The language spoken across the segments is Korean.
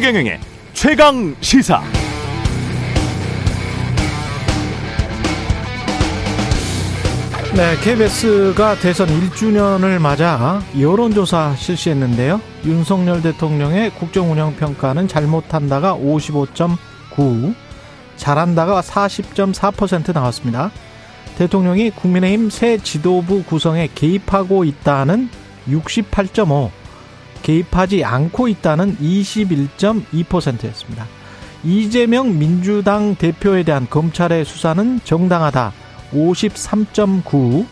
최경영의 최강 시사. 네, KBS가 대선 1주년을 맞아 여론조사 실시했는데요. 윤석열 대통령의 국정운영평가는 잘못한다가 55.9, 잘한다가 40.4% 나왔습니다. 대통령이 국민의힘 새 지도부 구성에 개입하고 있다는 68.5, 개입하지 않고 있다는 21.2%였습니다. 이재명 민주당 대표에 대한 검찰의 수사는 정당하다. 53.9,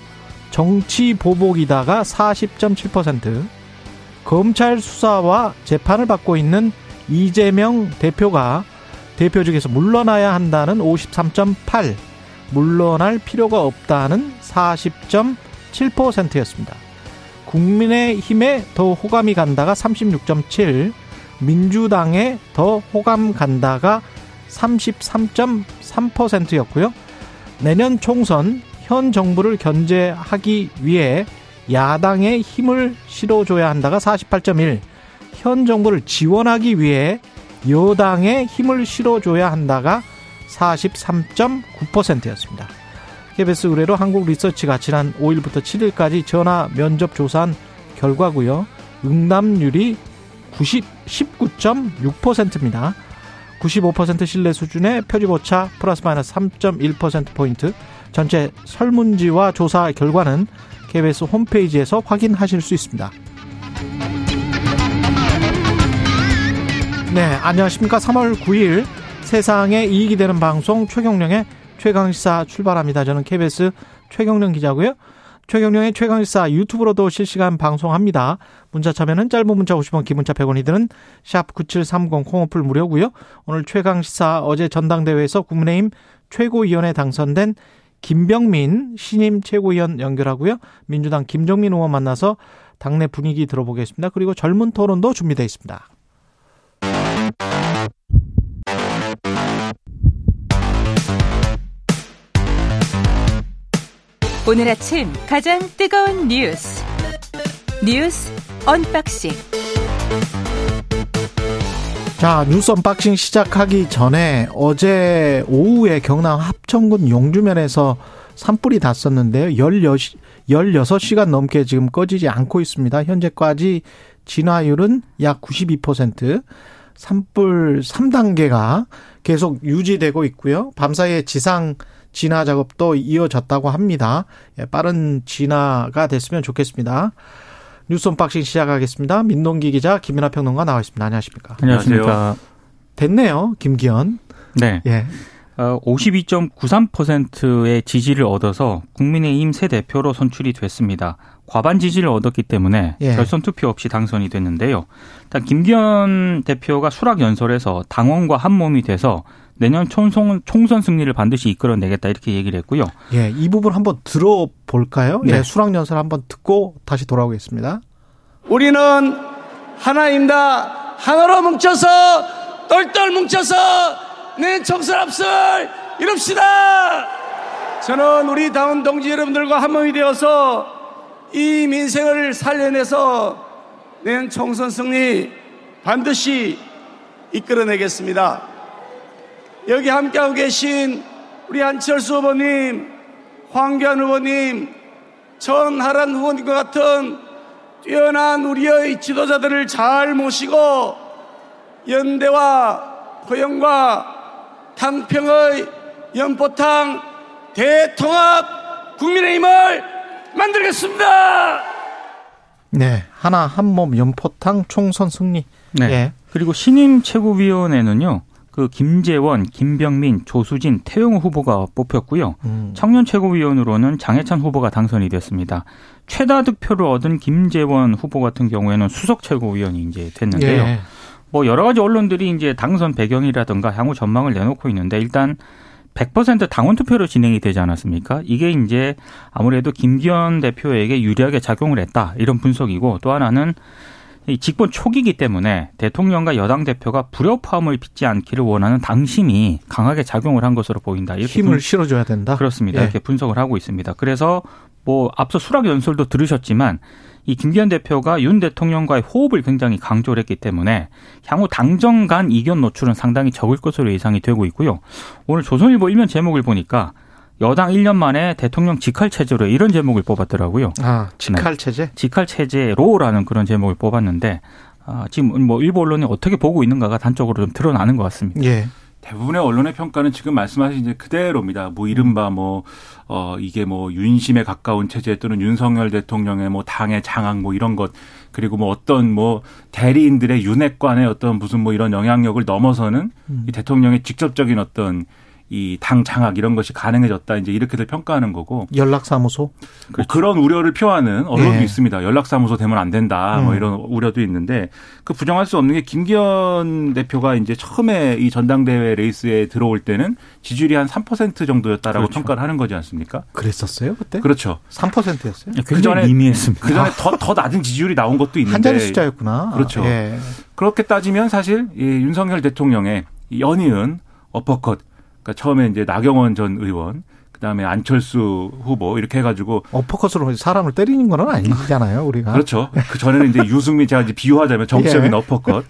정치 보복이다가 40.7%, 검찰 수사와 재판을 받고 있는 이재명 대표가 대표직에서 물러나야 한다는 53.8, 물러날 필요가 없다는 40.7%였습니다. 국민의힘에 더 호감이 간다가 36.7, 민주당에 더 호감 간다가 33.3%였고요. 내년 총선 현 정부를 견제하기 위해 야당에 힘을 실어줘야 한다가 48.1, 현 정부를 지원하기 위해 여당에 힘을 실어줘야 한다가 43.9%였습니다. KBS 의뢰로 한국 리서치가 지난 5일부터 7일까지 전화 면접 조사한 결과고요. 응답률이 90, 19.6%입니다. 95% 신뢰 수준의 표지오차 플러스 마이너스 3.1%포인트 전체 설문지와 조사 결과는 KBS 홈페이지에서 확인하실 수 있습니다. 네, 안녕하십니까. 3월 9일 세상에 이익이 되는 방송 최경령의 최강시사 출발합니다. 저는 KBS 최경령 기자고요. 최경령의 최강시사 유튜브로도 실시간 방송합니다. 문자 참여는 짧은 문자 50원, 기문자 100원이 드는 샵 9730 콩오플 무료고요. 오늘 최강시사 어제 전당대회에서 국민의힘 최고위원에 당선된 김병민 신임 최고위원 연결하고요. 민주당 김정민 의원 만나서 당내 분위기 들어보겠습니다. 그리고 젊은 토론도 준비되어 있습니다. 오늘 아침 가장 뜨거운 뉴스 뉴스 unboxing 자 뉴스 unboxing 시작하기 전에 어제 오후에 경남 합천군 용주면에서 산불이 났었는데요. 16시간 넘게 지금 꺼지지 않고 있습니다. 현재까지 진화율은 약 92%, 산불 3단계가 계속 유지되고 있고요. 밤사이에 지상 진화 작업도 이어졌다고 합니다. 예, 빠른 진화가 됐으면 좋겠습니다. 뉴스 unboxing 시작하겠습니다. 민동기 기자, 김민하 평론가 나와 있습니다. 안녕하십니까? 안녕하십니까? 됐네요, 김기현. 네. 예. 어, 52.93%의 지지를 얻어서 국민의힘 새 대표로 선출이 됐습니다. 과반 지지를 얻었기 때문에 예. 결선 투표 없이 당선이 됐는데요. 일단 김기현 대표가 수락 연설에서 당원과 한 몸이 돼서 내년 총선, 총선 승리를 반드시 이끌어내겠다 이렇게 얘기를 했고요. 예, 이 부분 한번 들어볼까요? 네. 네 수락 연설 한번 듣고 다시 돌아오겠습니다. 우리는 하나입니다. 하나로 뭉쳐서 똘똘 뭉쳐서 내 총선 앞설 이룹시다. 저는 우리 다운 동지 여러분들과 한 몸이 되어서 이 민생을 살려내서 내년 총선 승리 반드시 이끌어내겠습니다. 여기 함께하고 계신 우리 안철수 후보님, 황교안 후보님, 전하란 후보님과 같은 뛰어난 우리의 지도자들을 잘 모시고 연대와 포용과 탕평의 연포탕 대통합 국민의힘을 만들겠습니다. 네, 하나 한 몸 연포탕 총선 승리. 네. 예. 그리고 신임 최고위원회는요. 그 김재원, 김병민, 조수진, 태용호 후보가 뽑혔고요. 음. 청년 최고위원으로는 장해찬 후보가 당선이 됐습니다. 최다 득표를 얻은 김재원 후보 같은 경우에는 수석 최고위원이 이제 됐는데요. 예. 뭐 여러 가지 언론들이 이제 당선 배경이라든가 향후 전망을 내놓고 있는데 일단 100% 당원 투표로 진행이 되지 않았습니까? 이게 이제 아무래도 김기현 대표에게 유리하게 작용을 했다. 이런 분석이고 또 하나는 직권 초기이기 때문에 대통령과 여당 대표가 불협화음을 빚지 않기를 원하는 당심이 강하게 작용을 한 것으로 보인다. 이렇게 힘을 분... 실어줘야 된다. 그렇습니다. 예. 이렇게 분석을 하고 있습니다. 그래서 뭐 앞서 수락 연설도 들으셨지만 이 김기현 대표가 윤 대통령과의 호흡을 굉장히 강조를 했기 때문에 향후 당정 간 이견 노출은 상당히 적을 것으로 예상이 되고 있고요. 오늘 조선일보 일면 제목을 보니까 여당 1년 만에 대통령 직할 체제로 이런 제목을 뽑았더라고요. 아, 직할 체제? 네. 직할 체제로라는 그런 제목을 뽑았는데 아, 지금 뭐 일부 언론이 어떻게 보고 있는가가 단적으로 좀 드러나는 것 같습니다. 예. 대부분의 언론의 평가는 지금 말씀하신 이제 그대로입니다. 뭐 이른바 뭐, 어, 이게 뭐 윤심에 가까운 체제 또는 윤석열 대통령의 뭐 당의 장악 뭐 이런 것 그리고 뭐 어떤 뭐 대리인들의 윤핵관의 어떤 무슨 뭐 이런 영향력을 넘어서는 음. 이 대통령의 직접적인 어떤 이 당 장악 이런 것이 가능해졌다 이제 이렇게들 평가하는 거고 연락사무소? 뭐 그런 우려를 표하는 언론도 예. 있습니다. 연락사무소 되면 안 된다. 뭐 음. 이런 우려도 있는데 그 부정할 수 없는 게 김기현 대표가 이제 처음에 이 전당대회 레이스에 들어올 때는 지지율이 한 3% 정도였다라고 그렇죠. 평가를 하는 거지 않습니까? 그랬었어요, 그때? 그렇죠. 3%였어요? 굉장히 전에 미미했습니다. 그 전에 더, 더 낮은 지지율이 나온 것도 있는데. 한 자리 숫자였구나. 그렇죠. 예. 그렇게 따지면 사실 이 윤석열 대통령의 이 연이은 어퍼컷 그러니까 처음에 이제 나경원 전 의원 그다음에 안철수 후보 이렇게 해가지고 어퍼컷으로 사람을 때리는 건 아니잖아요, 우리가. 그렇죠. 그 전에는 이제 유승민 제가 이제 비유하자면 정치적인 예. 어퍼컷.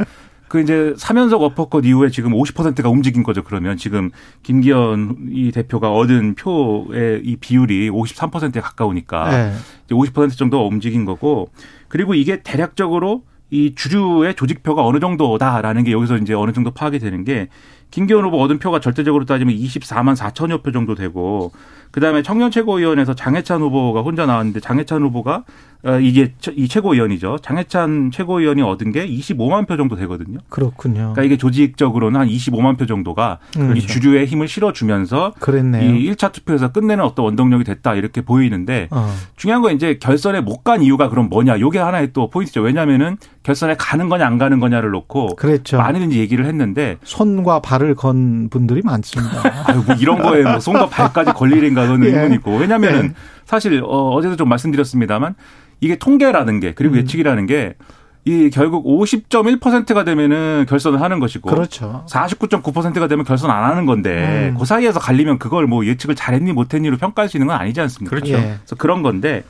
그 이제 사면석 어퍼컷 이후에 지금 50%가 움직인 거죠. 그러면 지금 김기현 이 대표가 얻은 표의 이 비율이 53%에 가까우니까 예. 이제 50% 정도 움직인 거고 그리고 이게 대략적으로 이 주류의 조직표가 어느 정도다라는 게 여기서 이제 어느 정도 파악이 되는 게 김기현 후보 얻은 표가 절대적으로 따지면 24만 4천여 표 정도 되고 그다음에 청년 최고위원회에서 장해찬 후보가 혼자 나왔는데 장해찬 후보가 어, 이게 처- 이 최고위원이죠. 장해찬 최고위원이 얻은 게 25만 표 정도 되거든요. 그렇군요. 그러니까 이게 조직적으로는 한 25만 표 정도가 음. 이 주류의 힘을 실어주면서 그랬네요. 이 1차 투표에서 끝내는 어떤 원동력이 됐다 이렇게 보이는데 어. 중요한 건 이제 결선에 못 간 이유가 그럼 뭐냐. 요게 하나의 또 포인트죠. 왜냐면은 결선에 가는 거냐 안 가는 거냐를 놓고. 많이들 이제 얘기를 했는데 손과 발을 건 분들이 많습니다. 아유 뭐 이런 거에 뭐 손과 발까지 걸리는가 그건 예. 의문이고 왜냐면은 예. 사실 어 어제도 좀 말씀드렸습니다만 이게 통계라는 게 음. 그리고 예측이라는 게 이 결국 50.1%가 되면은 결선을 하는 것이고 그렇죠. 49.9%가 되면 결선 안 하는 건데 음. 그 사이에서 갈리면 그걸 뭐 예측을 잘했니 못했니로 평가할 수 있는 건 아니지 않습니까? 그렇죠. 예. 그래서 그런 건데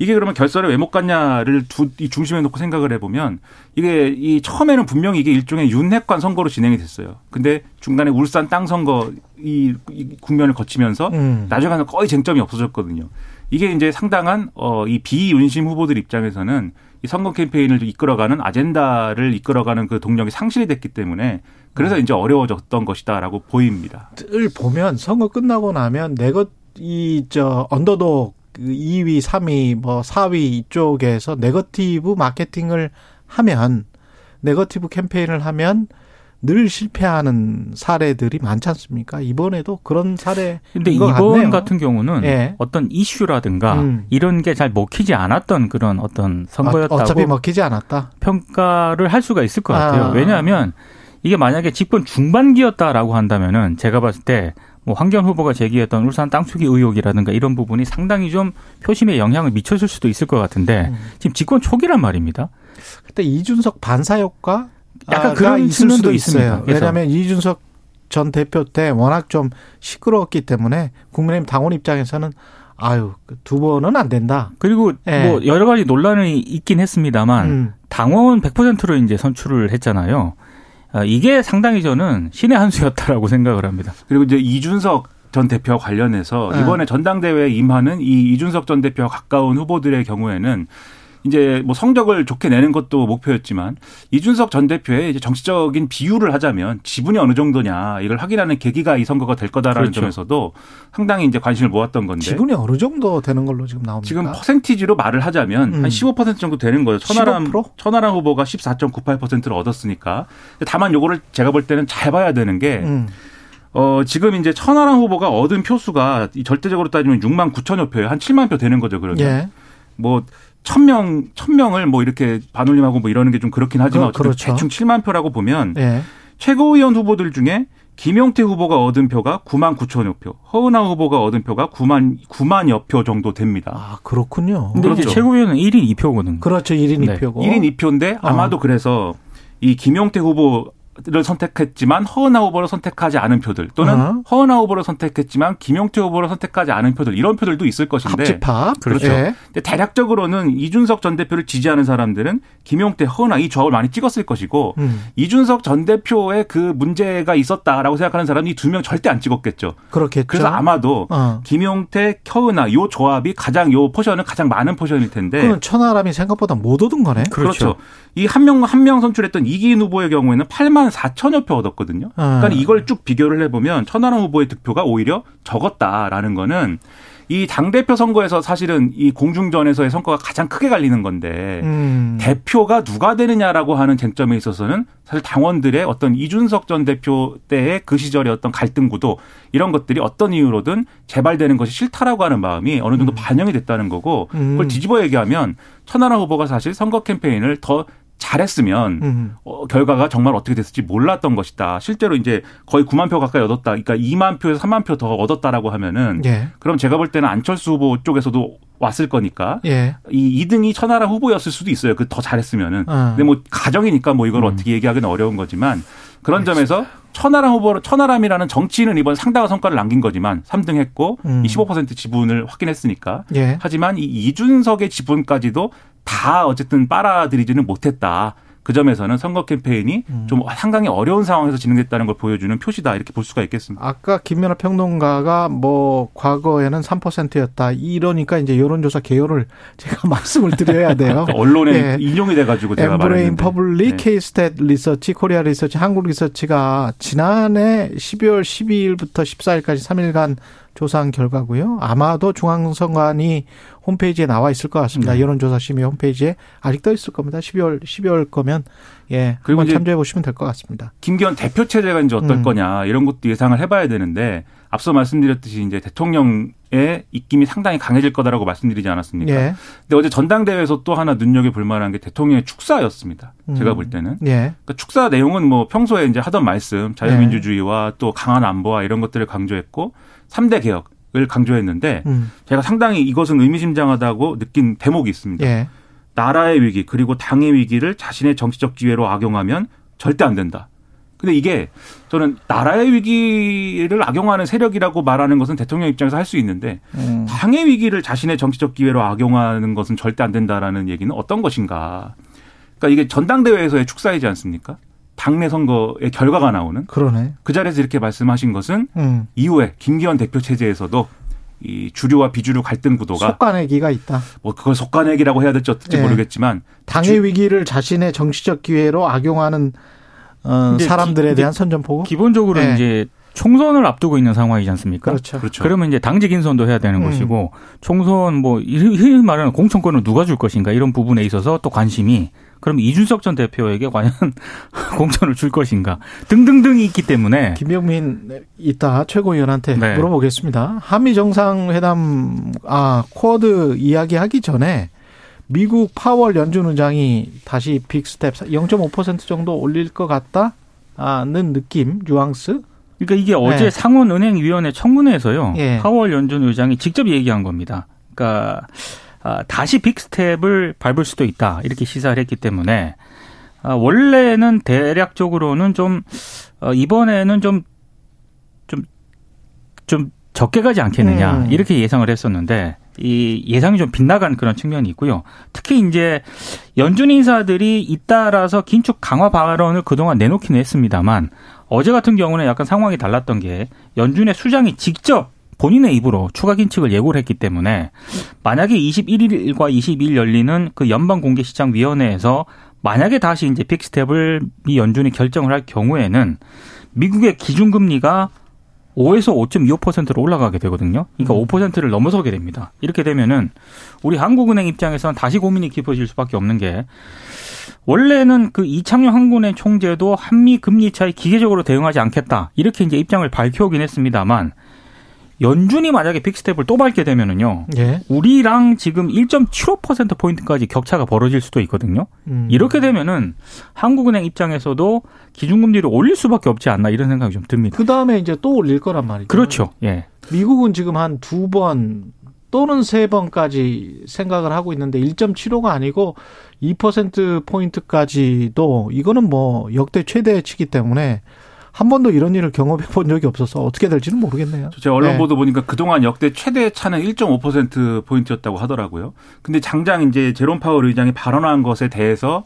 이게 그러면 결선에 왜 못 갔냐를 두, 이 중심에 놓고 생각을 해보면 이게 이 처음에는 분명히 이게 일종의 윤핵관 선거로 진행이 됐어요. 근데 중간에 울산 땅 선거 이, 이 국면을 거치면서 음. 나중에는 거의 쟁점이 없어졌거든요. 이게 이제 상당한 어 이 비윤심 후보들 입장에서는 이 선거 캠페인을 이끌어가는 아젠다를 이끌어가는 그 동력이 상실이 됐기 때문에 그래서 이제 어려워졌던 것이다라고 보입니다. 을 보면 선거 끝나고 나면 내 것 이 저 언더독 그 2위, 3위, 뭐 4위 이쪽에서 네거티브 마케팅을 하면 네거티브 캠페인을 하면 늘 실패하는 사례들이 많지 않습니까? 이번에도 그런 사례인 근데 것 이번 같네요. 같은 경우는 예. 어떤 이슈라든가 음. 이런 게 잘 먹히지 않았던 그런 어떤 선거였다고 어, 어차피 먹히지 않았다. 평가를 할 수가 있을 것 같아요. 아. 왜냐하면 이게 만약에 집권 중반기였다라고 한다면은 제가 봤을 때 뭐 황교안 후보가 제기했던 울산 땅 투기 의혹이라든가 이런 부분이 상당히 좀 표심에 영향을 미쳤을 수도 있을 것 같은데 음. 지금 집권 초기란 말입니다. 그때 이준석 반사 효과 약간 그런 있을 측면도 수도 있습니다. 왜냐하면 이준석 전 대표 때 워낙 좀 시끄러웠기 때문에 국민의힘 당원 입장에서는 아유 그두 번은 안 된다. 그리고 예. 뭐 여러 가지 논란이 있긴 했습니다만 음. 당원 100%로 이제 선출을 했잖아요. 아, 이게 상당히 저는 신의 한 수였다라고 생각을 합니다. 그리고 이제 이준석 전 대표와 관련해서 네. 이번에 전당대회에 임하는 이 이준석 전 대표와 가까운 후보들의 경우에는 이제 뭐 성적을 좋게 내는 것도 목표였지만 이준석 전 대표의 이제 정치적인 비유를 하자면 지분이 어느 정도냐 이걸 확인하는 계기가 이 선거가 될 거다라는 그렇죠. 점에서도 상당히 이제 관심을 모았던 건데 지분이 어느 정도 되는 걸로 지금 나옵니다. 지금 퍼센티지로 말을 하자면 음. 한15% 정도 되는 거예요. 천하람 15%? 천하람 후보가 14.98%를 얻었으니까. 다만 요거를 제가 볼 때는 잘 봐야 되는 게 음. 어, 지금 이제 천하람 후보가 얻은 표수가 이 절대적으로 따지면 6만 9천여 표예요. 한 7만 표 되는 거죠, 그러면. 예. 뭐, 천 명, 천 명을 뭐 이렇게 반올림하고 뭐 이러는 게 좀 그렇긴 하지만 그- 그렇죠. 대충 7만 표라고 보면 예. 최고위원 후보들 중에 김용태 후보가 얻은 표가 9만 9천여 표, 허은하 후보가 얻은 표가 9만 9만여 표 정도 됩니다. 아 그렇군요. 근데 그렇죠. 이제 최고위원은 1인 2표거든요. 그렇죠. 1인 네. 2표고. 1인 2표인데 아마도 그래서 이 김용태 후보 를 선택했지만 허은아 후보를 선택하지 않은 표들 또는 어. 허은아 후보를 선택했지만 김용태 후보를 선택하지 않은 표들 이런 표들도 있을 것인데 합집합. 그렇죠. 예. 근데 대략적으로는 이준석 전 대표를 지지하는 사람들은 김용태, 허은아 이 조합을 많이 찍었을 것이고 음. 이준석 전 대표의 그 문제가 있었다라고 생각하는 사람이 두 명 절대 안 찍었겠죠. 그렇겠죠. 그래서 아마도 어. 김용태, 허은아 요 조합이 가장 요 portion은 가장 많은 포션일 텐데 그는 천하람이 생각보다 못 얻은 거네. 그렇죠. 이 한 명 한 명 선출했던 이기인 후보의 경우에는 8만 4천여 표 얻었거든요. 그러니까 어. 이걸 쭉 비교를 해보면 천하람 후보의 득표가 오히려 적었다라는 거는 이 당대표 선거에서 사실은 이 공중전에서의 성과가 가장 크게 갈리는 건데 음. 대표가 누가 되느냐라고 하는 쟁점에 있어서는 사실 당원들의 어떤 이준석 전 대표 때의 그 시절의 어떤 갈등 구도 이런 것들이 어떤 이유로든 재발되는 것이 싫다라고 하는 마음이 어느 정도 반영이 됐다는 거고 음. 그걸 뒤집어 얘기하면 천하람 후보가 사실 선거 캠페인을 더 잘했으면 음. 어, 결과가 정말 어떻게 됐을지 몰랐던 것이다. 실제로 이제 거의 9만 표 가까이 얻었다. 그러니까 2만 표에서 3만 표 더 얻었다라고 하면은 예. 그럼 제가 볼 때는 안철수 후보 쪽에서도 왔을 거니까 예. 이 2등이 천하람 후보였을 수도 있어요. 그 더 잘했으면은. 어. 근데 뭐 가정이니까 뭐 이걸 어떻게 얘기하기는 어려운 거지만 그런 점에서 천하람 후보 천하람이라는 정치인은 이번 상당한 성과를 남긴 거지만 3등 했고 음. 이15% 지분을 확인했으니까 예. 하지만 이 이준석의 지분까지도 다 어쨌든 빨아들이지는 못했다. 그 점에서는 선거 캠페인이 음. 좀 상당히 어려운 상황에서 진행됐다는 걸 보여주는 표시다 이렇게 볼 수가 있겠습니다. 아까 김민하 평론가가 뭐 과거에는 3%였다 이러니까 이제 여론조사 개요를 제가 말씀을 드려야 돼요. 그러니까 언론에 예. 인용이 돼가지고 제가 엠브레인 말했는데 퍼블릭, 네. 케이스탯 리서치, 코리아 리서치, 한국 리서치가 지난해 12월 12일부터 14일까지 3일간 조사한 결과고요. 아마도 중앙선관위 홈페이지에 나와 있을 것 같습니다. 네. 여론조사심의 홈페이지에 아직 떠 있을 겁니다. 12월 12월 거면 예, 그리고 참조해 보시면 될 것 같습니다. 김기현 대표 체제가 이제 어떨 음. 거냐 이런 것도 예상을 해봐야 되는데 앞서 말씀드렸듯이 이제 대통령의 입김이 상당히 강해질 거다라고 말씀드리지 않았습니까? 예, 근데 어제 전당대회에서 또 하나 눈여겨 볼 만한 게 대통령의 축사였습니다. 제가 음. 볼 때는. 예, 그러니까 축사 내용은 뭐 평소에 이제 하던 말씀, 자유민주주의와 또 강한 안보와 이런 것들을 강조했고 3대 개혁을 강조했는데 음, 제가 상당히 이것은 의미심장하다고 느낀 대목이 있습니다. 예, 나라의 위기 그리고 당의 위기를 자신의 정치적 기회로 악용하면 절대 안 된다. 근데 이게 저는 나라의 위기를 악용하는 세력이라고 말하는 것은 대통령 입장에서 할 수 있는데 음, 당의 위기를 자신의 정치적 기회로 악용하는 것은 절대 안 된다라는 얘기는 어떤 것인가? 그러니까 이게 전당대회에서의 축사이지 않습니까? 당내 선거의 결과가 나오는 그러네. 그 자리에서 이렇게 말씀하신 것은 음, 이후에 김기현 대표 체제에서도 이 주류와 비주류 갈등 구도가 속간애기가 있다. 뭐 그걸 속간액이라고 해야 될지 어떨지 예. 모르겠지만 당의 위기를 자신의 정치적 기회로 악용하는 어, 사람들에 기- 대한 선전포고. 기본적으로 네. 이제 총선을 앞두고 있는 상황이지 않습니까? 그렇죠. 그렇죠. 그러면 이제 당직 인선도 해야 되는 음. 것이고 총선 뭐 흔히 말하는 공천권을 누가 줄 것인가 이런 부분에 있어서 또 관심이 그럼 이준석 전 대표에게 과연 공천을 줄 것인가 등등등이 있기 때문에 김병민 이따 최고위원한테 네. 물어보겠습니다. 한미 정상회담 아 쿼드 이야기하기 전에 미국 파월 연준 의장이 다시 빅스텝 0.5% 정도 올릴 것 같다는 느낌 뉘앙스. 그러니까 이게 어제 네. 상원은행위원회 청문회에서요. 예. 파월 연준 의장이 직접 얘기한 겁니다. 그러니까 아, 다시 빅스텝을 밟을 수도 있다 이렇게 시사를 했기 때문에 아, 원래는 대략적으로는 좀 어, 이번에는 좀좀 좀 적게 가지 않겠느냐 음. 이렇게 예상을 했었는데 이 예상이 좀 빗나간 그런 측면이 있고요. 특히 이제 연준 인사들이 잇따라서 긴축 강화 발언을 그동안 내놓기는 했습니다만 어제 같은 경우는 약간 상황이 달랐던 게 연준의 수장이 직접 본인의 입으로 추가 긴축을 예고를 했기 때문에 만약에 21일과 22일 열리는 그 연방 공개 시장 위원회에서 만약에 다시 이제 빅스텝을 미 연준이 결정을 할 경우에는 미국의 기준금리가 5에서 5.25%로 올라가게 되거든요. 그러니까 5%를 넘어서게 됩니다. 이렇게 되면은 우리 한국은행 입장에서는 다시 고민이 깊어질 수밖에 없는 게 원래는 그 이창용 한국은행 총재도 한미 금리 차이 기계적으로 대응하지 않겠다. 이렇게 이제 입장을 밝혀오긴 했습니다만 연준이 만약에 빅스텝을 또 밟게 되면은요. 예. 우리랑 지금 1.75% 포인트까지 격차가 벌어질 수도 있거든요. 음. 이렇게 되면은 한국은행 입장에서도 기준금리를 올릴 수밖에 없지 않나 이런 생각이 좀 듭니다. 그 다음에 이제 또 올릴 거란 말이죠. 그렇죠. 예. 미국은 지금 한 두 번 또는 세 번까지 생각을 하고 있는데 1.75가 아니고 2% 포인트까지도 이거는 뭐 역대 최대치기 때문에 한 번도 이런 일을 경험해 본 적이 없어서 어떻게 될지는 모르겠네요. 제가 언론 네. 보도 보니까 그동안 역대 최대 차는 1.5% 포인트였다고 하더라고요. 근데 장장 이제 제롬 파월 의장이 발언한 것에 대해서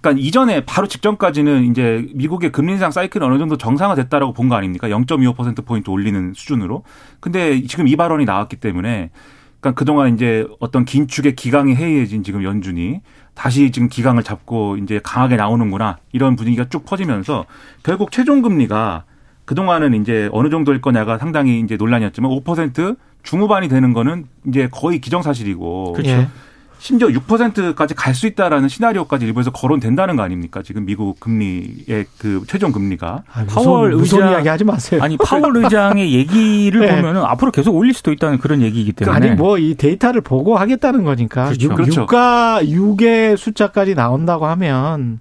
그러니까 이전에 바로 직전까지는 이제 미국의 금리 인상 사이클이 어느 정도 정상화됐다라고 본 거 아닙니까? 0.25% 포인트 올리는 수준으로. 근데 지금 이 발언이 나왔기 때문에 그러니까 그동안 이제 어떤 긴축의 기강이 해이해진 지금 연준이 다시 지금 기강을 잡고 이제 강하게 나오는구나 이런 분위기가 쭉 퍼지면서 결국 최종 금리가 그동안은 이제 어느 정도일 거냐가 상당히 이제 논란이었지만 5% 중후반이 되는 거는 이제 거의 기정사실이고 예. 심지어 6%까지 갈 수 있다라는 시나리오까지 일부에서 거론된다는 거 아닙니까? 지금 미국 금리의 그 최종 금리가 아, 파월 의장- 이야기 하지 마세요. 아니 파월 의장의 얘기를 네. 보면은 앞으로 계속 올릴 수도 있다는 그런 얘기이기 때문에 아니 뭐 이 데이터를 보고 하겠다는 거니까 그렇죠. 육 그렇죠. 유가 6의 숫자까지 나온다고 하면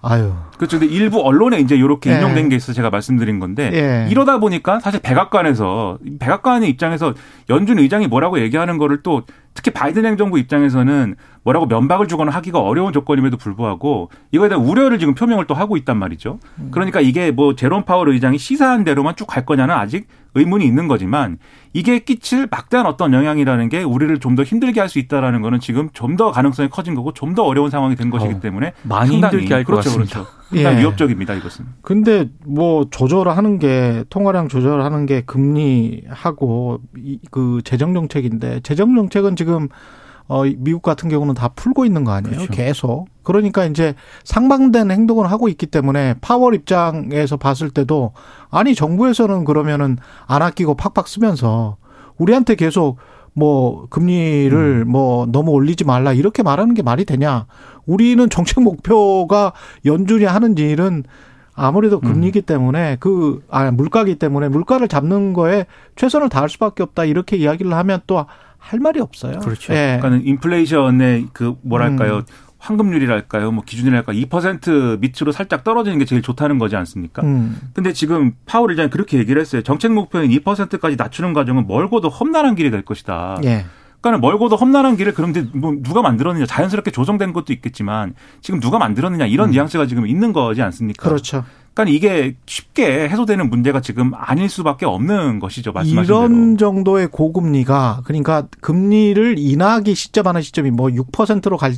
아유 그렇죠. 근데 일부 언론에 이제 이렇게 예. 인용된 게 있어서 제가 말씀드린 건데 예. 이러다 보니까 사실 백악관에서 백악관의 입장에서 연준 의장이 뭐라고 얘기하는 거를 또 특히 바이든 행정부 입장에서는 뭐라고 면박을 주거나 하기가 어려운 조건임에도 불구하고 이거에 대한 우려를 지금 표명을 또 하고 있단 말이죠. 음. 그러니까 이게 뭐 제롬 파월 의장이 시사한 대로만 쭉 갈 거냐는 아직 의문이 있는 거지만 이게 끼칠 막대한 어떤 영향이라는 게 우리를 좀 더 힘들게 할 수 있다라는 거는 지금 좀 더 가능성이 커진 거고 좀 더 어려운 상황이 된 것이기 어, 때문에 많이 상당히 힘들게 할것 그렇죠, 같습니다. 그렇죠. 예. 위협적입니다, 이것은. 근데 뭐 조절하는 게 통화량 조절하는 게 금리하고 이- 그 재정 정책인데 재정 정책은 지금 어 미국 같은 경우는 다 풀고 있는 거 아니에요? 그렇죠. 계속. 그러니까 이제 상반된 행동을 하고 있기 때문에 파월 입장에서 봤을 때도 아니 정부에서는 그러면은 안 아끼고 팍팍 쓰면서 우리한테 계속 뭐 금리를 음. 뭐 너무 올리지 말라 이렇게 말하는 게 말이 되냐? 우리는 정책 목표가 연준이 하는 일은 아무래도 음. 금리기 때문에 그, 아, 물가기 때문에 물가를 잡는 거에 최선을 다할 수밖에 없다. 이렇게 이야기를 하면 또 할 말이 없어요. 그렇죠. 예. 그러니까는 인플레이션의 그 뭐랄까요 음. 황금률이랄까요 뭐 기준이랄까 2% 밑으로 살짝 떨어지는 게 제일 좋다는 거지 않습니까? 음. 근데 지금 파월 의장이 그렇게 얘기를 했어요. 정책 목표인 2%까지 낮추는 과정은 멀고도 험난한 길이 될 것이다. 예. 그러니까 멀고도 험난한 길을 그런데 뭐 누가 만들었느냐 자연스럽게 조성된 것도 있겠지만 지금 누가 만들었느냐 이런 뉘앙스가 지금 있는 거지 않습니까? 그렇죠. 그러니까 이게 쉽게 해소되는 문제가 지금 아닐 수밖에 없는 것이죠. 말씀하신 이런 대로. 정도의 고금리가 그러니까 금리를 인하하기 시점하는 시점이 뭐 6%로 갈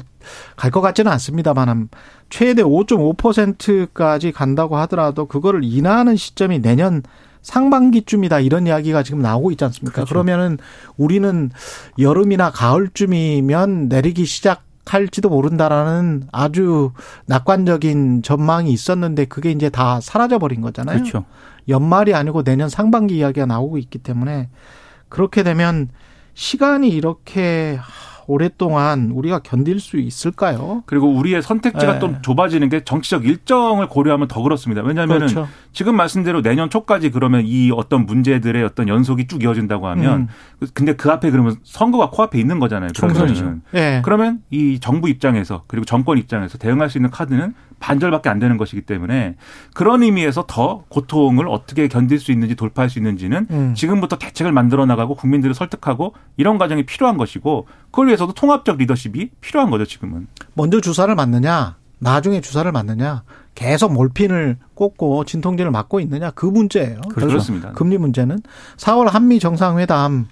갈 것 같지는 않습니다만 최대 5.5%까지 간다고 하더라도 그거를 인하하는 시점이 내년 상반기쯤이다 이런 이야기가 지금 나오고 있지 않습니까? 그렇죠. 그러면은 우리는 여름이나 가을쯤이면 내리기 시작 할지도 모른다라는 아주 낙관적인 전망이 있었는데 그게 이제 다 사라져 버린 거잖아요. 그렇죠. 연말이 아니고 내년 상반기 이야기가 나오고 있기 때문에 그렇게 되면 시간이 이렇게 오랫동안 우리가 견딜 수 있을까요? 그리고 우리의 선택지가 네. 좀 좁아지는 게 정치적 일정을 고려하면 더 그렇습니다. 왜냐하면 그렇죠. 지금 말씀대로 내년 초까지 그러면 이 어떤 문제들의 어떤 연속이 쭉 이어진다고 하면 음. 근데 그 앞에 그러면 선거가 코앞에 있는 거잖아요. 총선이죠. 예. 그러면 이 정부 입장에서 그리고 정권 입장에서 대응할 수 있는 카드는 반절밖에 안 되는 것이기 때문에 그런 의미에서 더 고통을 어떻게 견딜 수 있는지 돌파할 수 있는지는 음. 지금부터 대책을 만들어 나가고 국민들을 설득하고 이런 과정이 필요한 것이고 그걸 위해서도 통합적 리더십이 필요한 거죠 지금은. 먼저 주사를 맞느냐, 나중에 주사를 맞느냐, 계속 몰핀을 꽂고 진통제를 맞고 있느냐 그 문제예요. 그렇습니다. 금리 문제는 4월 한미 정상회담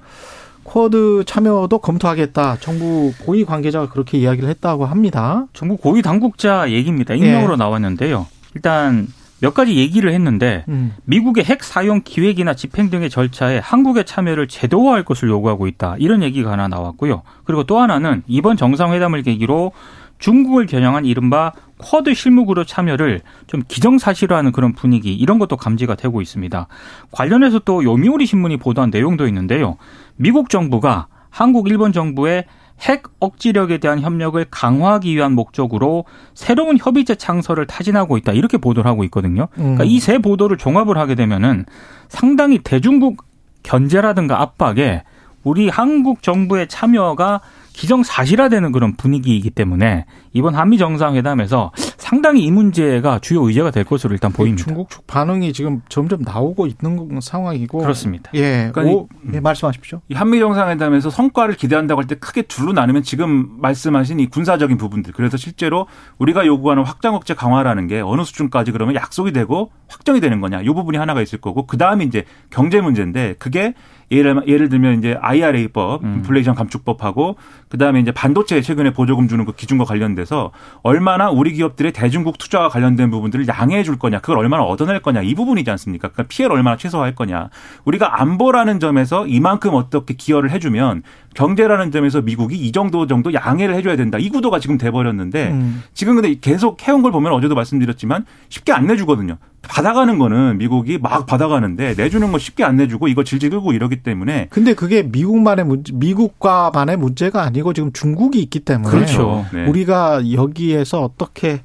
쿼드 참여도 검토하겠다. 정부 고위 관계자가 그렇게 이야기를 했다고 합니다. 정부 고위 당국자 얘기입니다. 익명으로 예. 나왔는데요. 일단 몇 가지 얘기를 했는데 음. 미국의 핵 사용 기획이나 집행 등의 절차에 한국의 참여를 제도화할 것을 요구하고 있다. 이런 얘기가 하나 나왔고요. 그리고 또 하나는 이번 정상회담을 계기로 중국을 겨냥한 이른바 쿼드 실무그룹 참여를 좀 기정사실화하는 그런 분위기 이런 것도 감지가 되고 있습니다. 관련해서 또 요미우리 신문이 보도한 내용도 있는데요. 미국 정부가 한국, 일본 정부의 핵 억지력에 대한 협력을 강화하기 위한 목적으로 새로운 협의체 창설을 타진하고 있다. 이렇게 보도를 하고 있거든요. 그러니까 음. 이세 보도를 종합을 하게 되면은 상당히 대중국 견제라든가 압박에 우리 한국 정부의 참여가 기정사실화되는 그런 분위기이기 때문에 이번 한미 정상회담에서 상당히 이 문제가 주요 의제가 될 것으로 일단 보입니다. 중국 측 반응이 지금 점점 나오고 있는 상황이고 그렇습니다. 예, 그러니까 오, 예 말씀하십시오. 이 한미 정상회담에서 성과를 기대한다고 할 때 크게 둘로 나누면 지금 말씀하신 이 군사적인 부분들. 그래서 실제로 우리가 요구하는 확장 억제 강화라는 게 어느 수준까지 그러면 약속이 되고 확정이 되는 거냐. 이 부분이 하나가 있을 거고 그 다음에 이제 경제 문제인데 그게 예를, 예를 들면 이제 IRA법, 음. 인플레이션 감축법하고 그다음에 이제 반도체 최근에 보조금 주는 그 기준과 관련돼서 얼마나 우리 기업들의 대중국 투자와 관련된 부분들을 양해해 줄 거냐, 그걸 얼마나 얻어낼 거냐 이 부분이지 않습니까? 그러니까 피해를 얼마나 최소화할 거냐. 우리가 안보라는 점에서 이만큼 어떻게 기여를 해주면 경제라는 점에서 미국이 이 정도 정도 양해를 해줘야 된다. 이 구도가 지금 돼버렸는데 음. 지금 근데 계속 해온 걸 보면 어제도 말씀드렸지만 쉽게 안 내주거든요. 받아가는 거는 미국이 막 받아가는데 내주는 거 쉽게 안 내주고 이거 질질 끌고 이러기 때문에 근데 그게 미국만의 문제, 미국과만의 문제가 아니고 지금 중국이 있기 때문에 그렇죠. 네. 우리가 여기에서 어떻게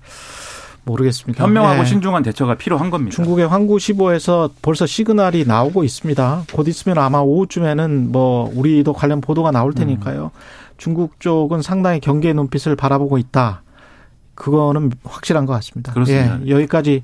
모르겠습니다. 현명하고 예. 신중한 대처가 필요한 겁니다. 중국의 환구시보에서 벌써 시그널이 나오고 있습니다. 곧 있으면 아마 오후쯤에는 뭐 우리도 관련 보도가 나올 테니까요. 중국 쪽은 상당히 경계의 눈빛을 바라보고 있다. 그거는 확실한 것 같습니다. 그렇습니다. 예, 여기까지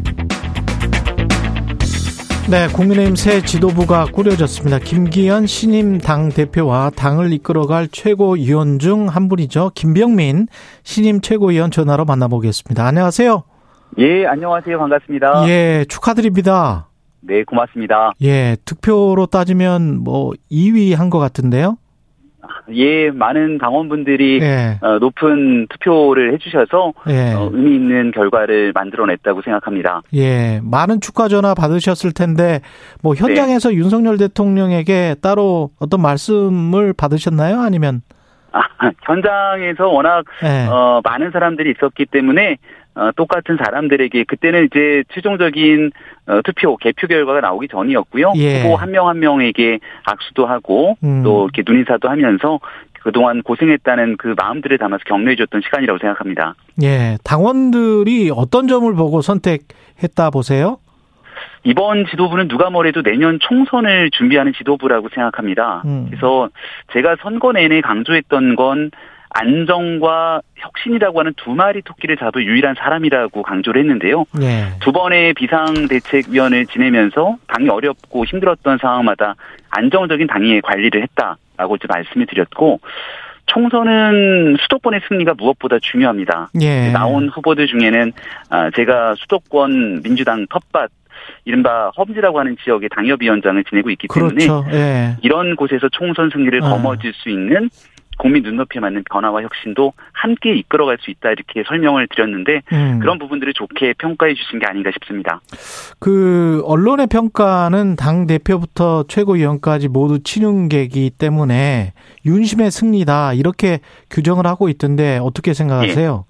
네, 국민의힘 새 지도부가 꾸려졌습니다. 김기현 신임 당 대표와 당을 이끌어갈 최고위원 중 한 분이죠. 김병민 신임 최고위원 전화로 만나보겠습니다. 안녕하세요. 예, 안녕하세요. 반갑습니다. 예, 축하드립니다. 네, 고맙습니다. 예, 득표로 따지면 뭐 2위 한 것 같은데요. 예, 많은 당원분들이 예, 어, 높은 투표를 해주셔서 예, 어, 의미 있는 결과를 만들어냈다고 생각합니다. 예. 많은 축하 전화 받으셨을 텐데 뭐 현장에서 윤석열 대통령에게 따로 어떤 말씀을 받으셨나요? 아니면 아, 현장에서 워낙 예, 어, 많은 사람들이 있었기 때문에 어, 똑같은 사람들에게 그때는 이제 최종적인 어, 투표 개표 결과가 나오기 전이었고요. 예. 후보 한 명 한 명에게 악수도 하고 음. 또 이렇게 눈인사도 하면서 그동안 고생했다는 그 마음들을 담아서 격려해 줬던 시간이라고 생각합니다. 예, 당원들이 어떤 점을 보고 선택했다 보세요? 이번 지도부는 누가 뭐래도 내년 총선을 준비하는 지도부라고 생각합니다. 음. 그래서 제가 선거 내내 강조했던 건 안정과 혁신이라고 하는 두 마리 토끼를 잡을 유일한 사람이라고 강조를 했는데요. 예. 두 번의 비상대책위원을 지내면서 당이 어렵고 힘들었던 상황마다 안정적인 당의 관리를 했다라고 이제 말씀을 드렸고 총선은 수도권의 승리가 무엇보다 중요합니다. 예. 나온 후보들 중에는 아, 제가 수도권 민주당 텃밭 이른바 험지라고 하는 지역의 당협위원장을 지내고 있기 때문에 그렇죠. 예. 이런 곳에서 총선 승리를 아. 거머쥘 수 있는 국민 눈높이에 맞는 변화와 혁신도 함께 이끌어갈 수 있다 이렇게 설명을 드렸는데 음. 그런 부분들을 좋게 평가해 주신 게 아닌가 싶습니다. 그 언론의 평가는 당 대표부터 최고위원까지 모두 친윤계이기 때문에 윤심의 승리다 이렇게 규정을 하고 있던데 어떻게 생각하세요?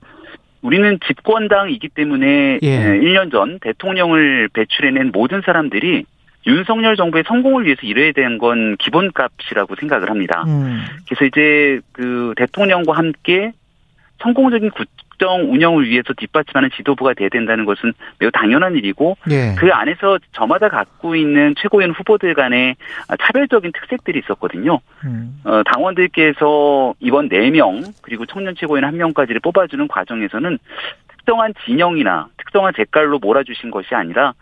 우리는 집권당이기 때문에 예. 1년 전 대통령을 배출해낸 모든 사람들이 윤석열 정부의 성공을 위해서 일해야 되는 건 기본값이라고 생각을 합니다. 음. 그래서 이제 그 대통령과 함께 성공적인 국정 운영을 위해서 뒷받침하는 지도부가 돼야 된다는 것은 매우 당연한 일이고 예. 그 안에서 저마다 갖고 있는 최고위원 후보들 간의 차별적인 특색들이 있었거든요. 음. 어, 당원들께서 이번 4명 그리고 청년 최고위원 1명까지를 뽑아주는 과정에서는 특정한 진영이나 특정한 색깔로 몰아주신 것이 아니라 아,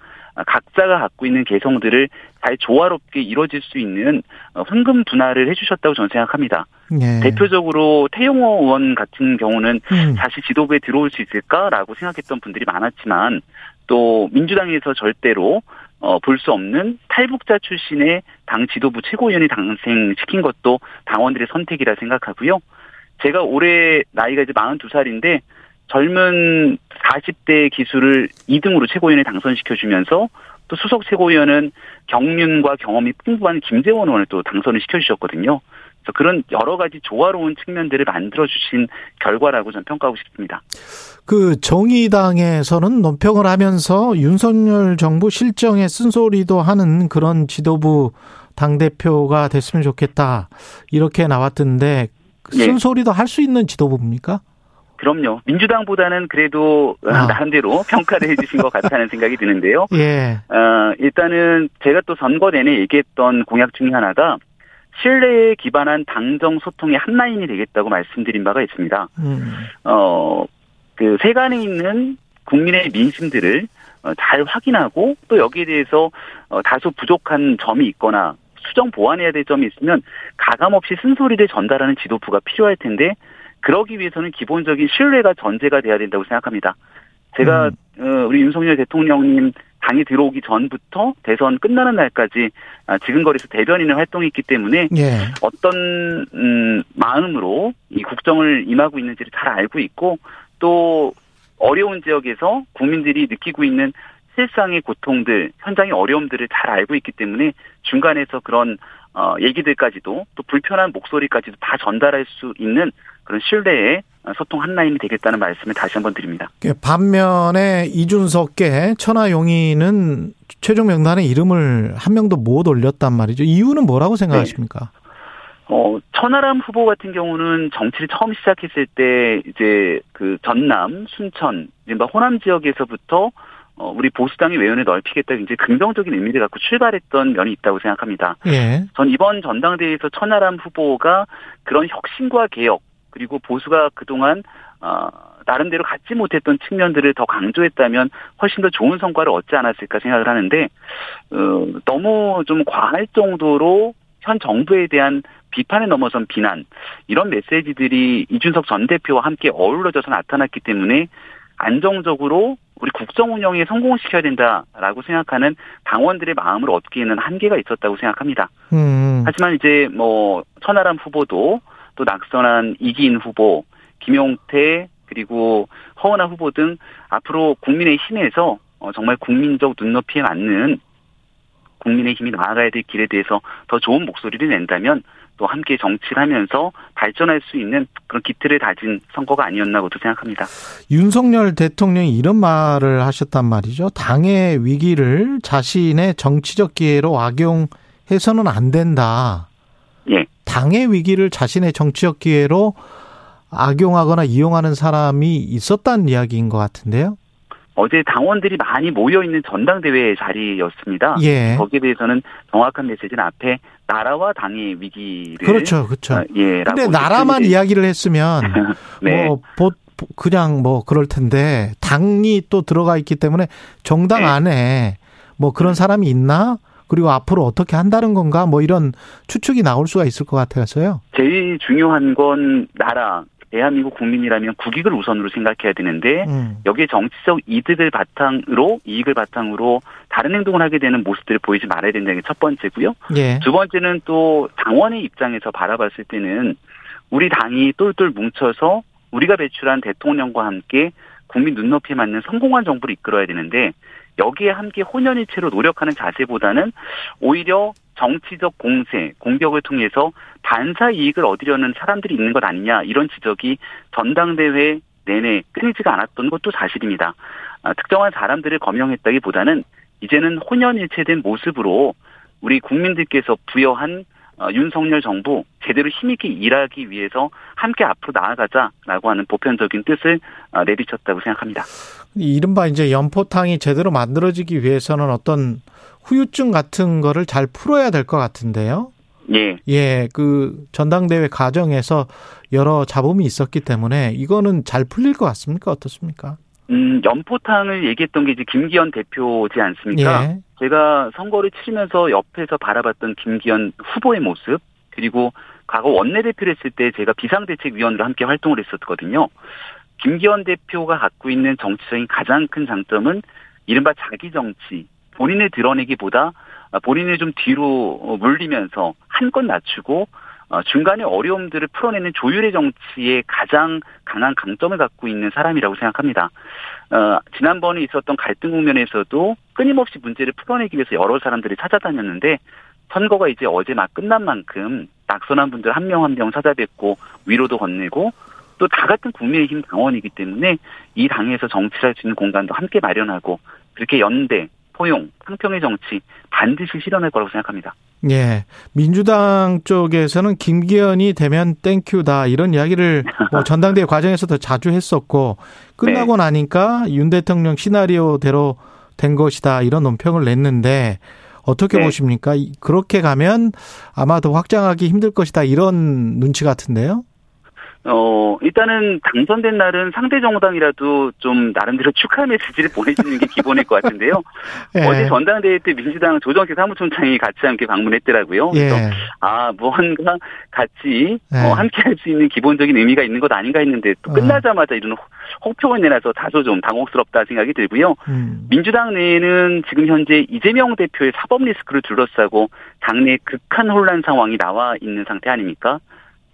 각자가 갖고 있는 개성들을 잘 조화롭게 이루어질 수 있는 어, 흥금 분할을 해주셨다고 저는 생각합니다. 예. 대표적으로 태용호 의원 같은 경우는 음. 다시 지도부에 들어올 수 있을까라고 생각했던 분들이 많았지만 또 민주당에서 절대로 어, 볼 수 없는 탈북자 출신의 당 지도부 최고위원이 당생시킨 것도 당원들의 선택이라 생각하고요. 제가 올해 나이가 이제 42살인데 젊은 40대 기수를 2등으로 최고위원에 당선시켜주면서 또 수석 최고위원은 경륜과 경험이 풍부한 김재원 의원을 또 당선을 시켜주셨거든요. 그래서 그런 여러 가지 조화로운 측면들을 만들어주신 결과라고 저는 평가하고 싶습니다. 그 정의당에서는 논평을 하면서 윤석열 정부 실정에 쓴소리도 하는 그런 지도부 당대표가 됐으면 좋겠다. 이렇게 나왔던데 예. 쓴소리도 할 수 있는 지도부입니까? 그럼요. 민주당보다는 그래도 아. 나름대로 평가를 해주신 것 같다는 생각이 드는데요. 예. 어, 일단은 제가 또 선거 내내 얘기했던 공약 중에 하나가 신뢰에 기반한 당정 소통의 한 라인이 되겠다고 말씀드린 바가 있습니다. 음. 어, 그 세간에 있는 국민의 민심들을 어, 잘 확인하고 또 여기에 대해서 어, 다소 부족한 점이 있거나 수정 보완해야 될 점이 있으면 가감 없이 쓴소리를 전달하는 지도부가 필요할 텐데 그러기 위해서는 기본적인 신뢰가 전제가 돼야 된다고 생각합니다. 제가 어, 우리 윤석열 대통령님 당이 들어오기 전부터 대선 끝나는 날까지 아, 지금거리에서 대변인을 활동했기 때문에 예. 어떤 음, 마음으로 이 국정을 임하고 있는지를 잘 알고 있고 또 어려운 지역에서 국민들이 느끼고 있는 실상의 고통들, 현장의 어려움들을 잘 알고 있기 때문에 중간에서 그런 어, 얘기들까지도 또 불편한 목소리까지도 다 전달할 수 있는 그런 신뢰의 소통 한 라인이 되겠다는 말씀을 다시 한번 드립니다. 그 반면에 이준석계 천하용인은 최종 명단에 이름을 한 명도 못 올렸단 말이죠. 이유는 뭐라고 생각하십니까? 어, 천하람 후보 같은 경우는 정치를 처음 시작했을 때 이제 그 전남, 순천, 이른바 호남 지역에서부터 어, 우리 보수당의 외연을 넓히겠다 굉장히 긍정적인 의미를 갖고 출발했던 면이 있다고 생각합니다. 예. 전 이번 전당대회에서 천하람 후보가 그런 혁신과 개혁 그리고 보수가 그동안 어, 나름대로 갖지 못했던 측면들을 더 강조했다면 훨씬 더 좋은 성과를 얻지 않았을까 생각을 하는데 어, 너무 좀 과할 정도로 현 정부에 대한 비판에 넘어선 비난 이런 메시지들이 이준석 전 대표와 함께 어우러져서 나타났기 때문에 안정적으로 우리 국정 운영에 성공시켜야 된다라고 생각하는 당원들의 마음을 얻기에는 한계가 있었다고 생각합니다. 음. 하지만 이제 뭐 천하람 후보도 또 낙선한 이기인 후보, 김용태 그리고 허은하 후보 등 앞으로 국민의 힘에서 어, 정말 국민적 눈높이에 맞는 국민의 힘이 나아가야 될 길에 대해서 더 좋은 목소리를 낸다면 또 함께 정치를 하면서 발전할 수 있는 그런 기틀을 다진 선거가 아니었나고도 생각합니다. 윤석열 대통령이 이런 말을 하셨단 말이죠. 당의 위기를 자신의 정치적 기회로 악용해서는 안 된다. 예. 당의 위기를 자신의 정치적 기회로 악용하거나 이용하는 사람이 있었다는 이야기인 것 같은데요. 어제 당원들이 많이 모여 있는 전당대회 자리였습니다. 예. 거기에 대해서는 정확한 메시지는 앞에 나라와 당의 위기를 그렇죠, 그렇죠. 어, 예. 근데 나라만 이야기를 했으면 네. 뭐 보- 그냥 뭐 그럴 텐데 당이 또 들어가 있기 때문에 정당 네. 안에 뭐 그런 사람이 있나? 그리고 앞으로 어떻게 한다는 건가? 뭐 이런 추측이 나올 수가 있을 것 같아서요. 제일 중요한 건 나라, 대한민국 국민이라면 국익을 우선으로 생각해야 되는데 음. 여기에 정치적 이득을 바탕으로 이익을 바탕으로 다른 행동을 하게 되는 모습들을 보이지 말아야 된다는 게 첫 번째고요. 예. 두 번째는 또 당원의 입장에서 바라봤을 때는 우리 당이 똘똘 뭉쳐서 우리가 배출한 대통령과 함께 국민 눈높이에 맞는 성공한 정부를 이끌어야 되는데 여기에 함께 혼연일체로 노력하는 자세보다는 오히려 정치적 공세, 공격을 통해서 반사 이익을 얻으려는 사람들이 있는 것 아니냐 이런 지적이 전당대회 내내 끊이지가 않았던 것도 사실입니다. 아, 특정한 사람들을 거명했다기보다는 이제는 혼연일체된 모습으로 우리 국민들께서 부여한 어, 윤석열 정부 제대로 힘있게 일하기 위해서 함께 앞으로 나아가자라고 하는 보편적인 뜻을 어, 내비쳤다고 생각합니다. 이른바 이제 연포탕이 제대로 만들어지기 위해서는 어떤 후유증 같은 거를 잘 풀어야 될 것 같은데요. 예, 예, 그 전당대회 과정에서 여러 잡음이 있었기 때문에 이거는 잘 풀릴 것 같습니까? 어떻습니까? 음, 연포탕을 얘기했던 게 이제 김기현 대표지 않습니까? 예. 제가 선거를 치르면서 옆에서 바라봤던 김기현 후보의 모습 그리고 과거 원내대표를 했을 때 제가 비상대책위원으로 함께 활동을 했었거든요. 김기현 대표가 갖고 있는 정치적인 가장 큰 장점은 이른바 자기 정치, 본인을 드러내기보다 본인을 좀 뒤로 물리면서 한껏 낮추고 어, 중간에 어려움들을 풀어내는 조율의 정치에 가장 강한 강점을 갖고 있는 사람이라고 생각합니다. 어, 지난번에 있었던 갈등 국면에서도 끊임없이 문제를 풀어내기 위해서 여러 사람들이 찾아다녔는데 선거가 이제 어제 막 끝난 만큼 낙선한 분들 한 명 한명 찾아뵙고 위로도 건네고 또 다 같은 국민의힘 당원이기 때문에 이 당에서 정치를 할 수 있는 공간도 함께 마련하고 그렇게 연대, 포용, 상평의 정치 반드시 실현할 거라고 생각합니다. 예. 민주당 쪽에서는 김기현이 되면 땡큐다 이런 이야기를 뭐 전당대회 과정에서도 자주 했었고 끝나고 네. 나니까 윤 대통령 시나리오대로 된 것이다 이런 논평을 냈는데 어떻게 네. 보십니까? 그렇게 가면 아마 도 확장하기 힘들 것이다 이런 눈치 같은데요. 어, 일단은 당선된 날은 상대 정당이라도 좀 나름대로 축하 메시지를 보내주는 게 기본일 것 같은데요. 예. 어제 전당대회 때 민주당 조정식 사무총장이 같이 함께 방문했더라고요. 그래서 예. 아, 무언가 같이 예. 어, 함께 할 수 있는 기본적인 의미가 있는 것 아닌가 했는데 또 끝나자마자 이런 혹평을 내놔서 다소 좀 당혹스럽다 생각이 들고요. 음. 민주당 내에는 지금 현재 이재명 대표의 사법 리스크를 둘러싸고 당내 극한 혼란 상황이 나와 있는 상태 아닙니까?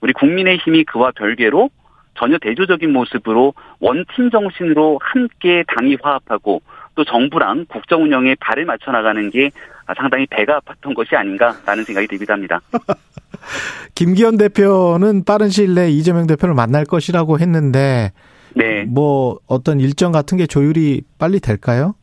우리 국민의힘이 그와 별개로 전혀 대조적인 모습으로 원팀 정신으로 함께 당이 화합하고 또 정부랑 국정 운영에 발을 맞춰 나가는 게 상당히 배가 아팠던 것이 아닌가라는 생각이 들기도 합니다. 김기현 대표는 빠른 시일 내에 이재명 대표를 만날 것이라고 했는데 네. 뭐 어떤 일정 같은 게 조율이 빨리 될까요?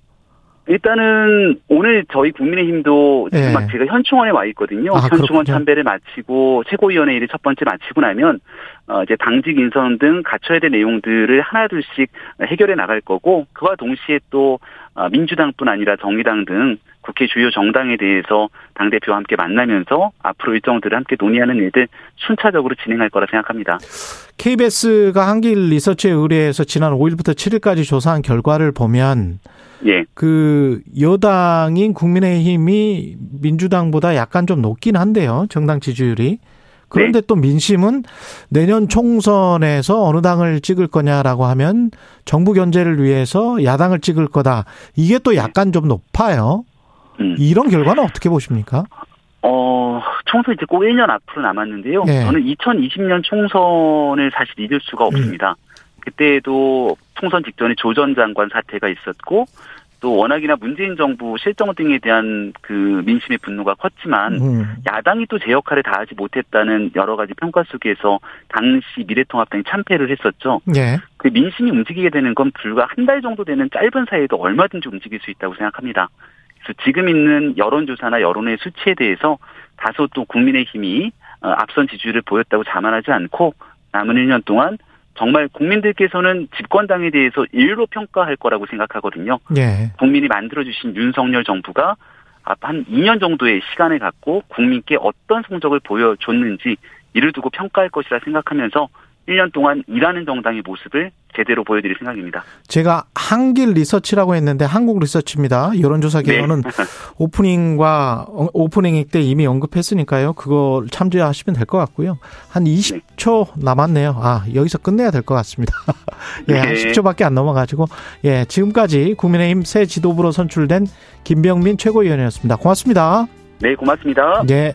일단은 오늘 저희 국민의힘도 지금 예. 막 제가 현충원에 와 있거든요. 아, 현충원 그렇군요. 참배를 마치고 최고위원회 일을 첫 번째 마치고 나면 어 이제 당직 인선 등 갖춰야 될 내용들을 하나둘씩 해결해 나갈 거고 그와 동시에 또 어, 민주당뿐 아니라 정의당 등 국회 주요 정당에 대해서 당 대표와 함께 만나면서 앞으로 일정들을 함께 논의하는 일들 순차적으로 진행할 거라 생각합니다. KBS가 한길 리서치에 의뢰해서 지난 5일부터 7일까지 조사한 결과를 보면 예. 그 여당인 국민의힘이 민주당보다 약간 좀 높긴 한데요. 정당 지지율이. 그런데 네. 또 민심은 내년 총선에서 어느 당을 찍을 거냐라고 하면 정부 견제를 위해서 야당을 찍을 거다. 이게 또 약간 좀 높아요. 음. 이런 결과는 어떻게 보십니까? 어, 총선 이제 꼭 1년 앞으로 남았는데요. 네. 저는 2020년 총선을 사실 잊을 수가 없습니다. 음. 그때도 총선 직전에 조전 장관 사태가 있었고 또 워낙이나 문재인 정부 실정 등에 대한 그 민심의 분노가 컸지만 음. 야당이 또 제 역할을 다하지 못했다는 여러 가지 평가 속에서 당시 미래통합당이 참패를 했었죠. 예. 그 민심이 움직이게 되는 건 불과 한 달 정도 되는 짧은 사이에도 얼마든지 움직일 수 있다고 생각합니다. 그래서 지금 있는 여론조사나 여론의 수치에 대해서 다소 또 국민의힘이 어, 앞선 지지율을 보였다고 자만하지 않고 남은 1년 동안 정말 국민들께서는 집권당에 대해서 일로 평가할 거라고 생각하거든요. 예. 국민이 만들어주신 윤석열 정부가 한 2년 정도의 시간을 갖고 국민께 어떤 성적을 보여줬는지 이를 두고 평가할 것이라 생각하면서 1년 동안 일하는 정당의 모습을 제대로 보여드릴 생각입니다. 제가 한길 리서치라고 했는데 한국 리서치입니다. 여론조사 개요는 네. 오프닝과 오프닝 때 이미 언급했으니까요. 그걸 참조하시면 될 것 같고요. 한 20초 남았네요. 아 여기서 끝내야 될 것 같습니다. 예, 한 10초밖에 안 넘어가지고 예 지금까지 국민의힘 새 지도부로 선출된 김병민 최고위원이었습니다. 고맙습니다. 네, 고맙습니다. 네.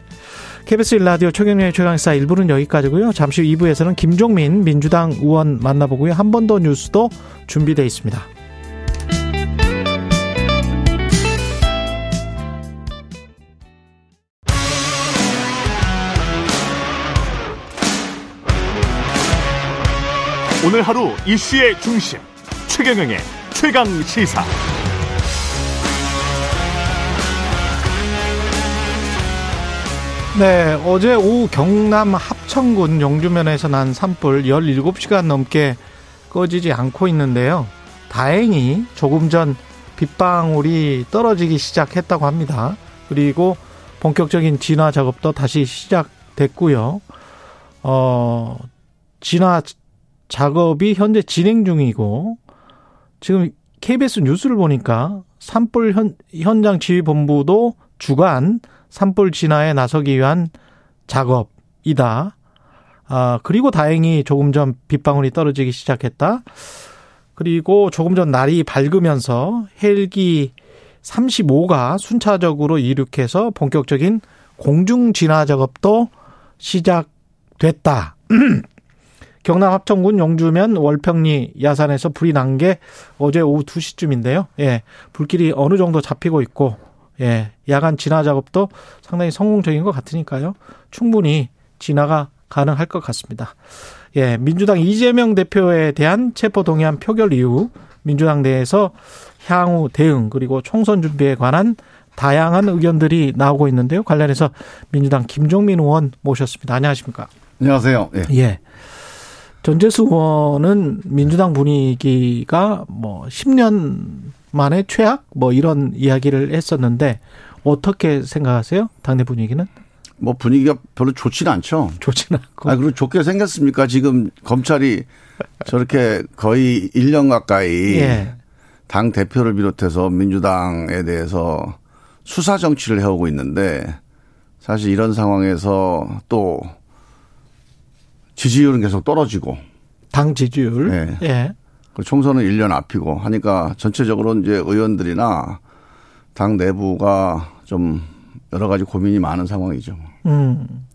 KBS 1라디오 최경련의 최강사 1부는 여기까지고요. 잠시 후 2부에서는 김종민 민주당 의원 만나보고요. 한 번 더 뉴스도 준비되어 있습니다. 오늘 하루 이슈의 중심 최경영의 최강 시사. 네, 어제 오후 경남 합천군 용주면에서 난 산불 17시간 넘게 꺼지지 않고 있는데요. 다행히 조금 전 빗방울이 떨어지기 시작했다고 합니다. 그리고 본격적인 진화 작업도 다시 시작됐고요. 어, 진화 작업이 현재 진행 중이고 지금 KBS 뉴스를 보니까 산불 현, 현장 지휘본부도 주간 산불 진화에 나서기 위한 작업이다. 아, 그리고 다행히 조금 전 빗방울이 떨어지기 시작했다. 그리고 조금 전 날이 밝으면서 헬기 35가 순차적으로 이륙해서 본격적인 공중 진화 작업도 시작됐다. 경남 합천군 용주면 월평리 야산에서 불이 난 게 어제 오후 2시쯤인데요. 예. 불길이 어느 정도 잡히고 있고 예, 야간 진화 작업도 상당히 성공적인 것 같으니까요. 충분히 진화가 가능할 것 같습니다. 예, 민주당 이재명 대표에 대한 체포 동의안 표결 이후 민주당 내에서 향후 대응 그리고 총선 준비에 관한 다양한 의견들이 나오고 있는데요. 관련해서 민주당 김종민 의원 모셨습니다. 안녕하십니까? 안녕하세요. 예. 예. 전재수 의원은 민주당 분위기가 뭐 10년 만에 최악 뭐 이런 이야기를 했었는데 어떻게 생각하세요? 당내 분위기는? 뭐 분위기가 별로 좋지는 않죠. 좋지는 않고. 아, 그리고 좋게 생겼습니까? 지금 검찰이 저렇게 거의 1년 가까이 예. 당 대표를 비롯해서 민주당에 대해서 수사 정치를 해오고 있는데 사실 이런 상황에서 또 지지율은 계속 떨어지고 당 지지율 예. 예. 총선은 1년 앞이고 하니까 전체적으로 이제 의원들이나 당 내부가 좀 여러 가지 고민이 많은 상황이죠. 음.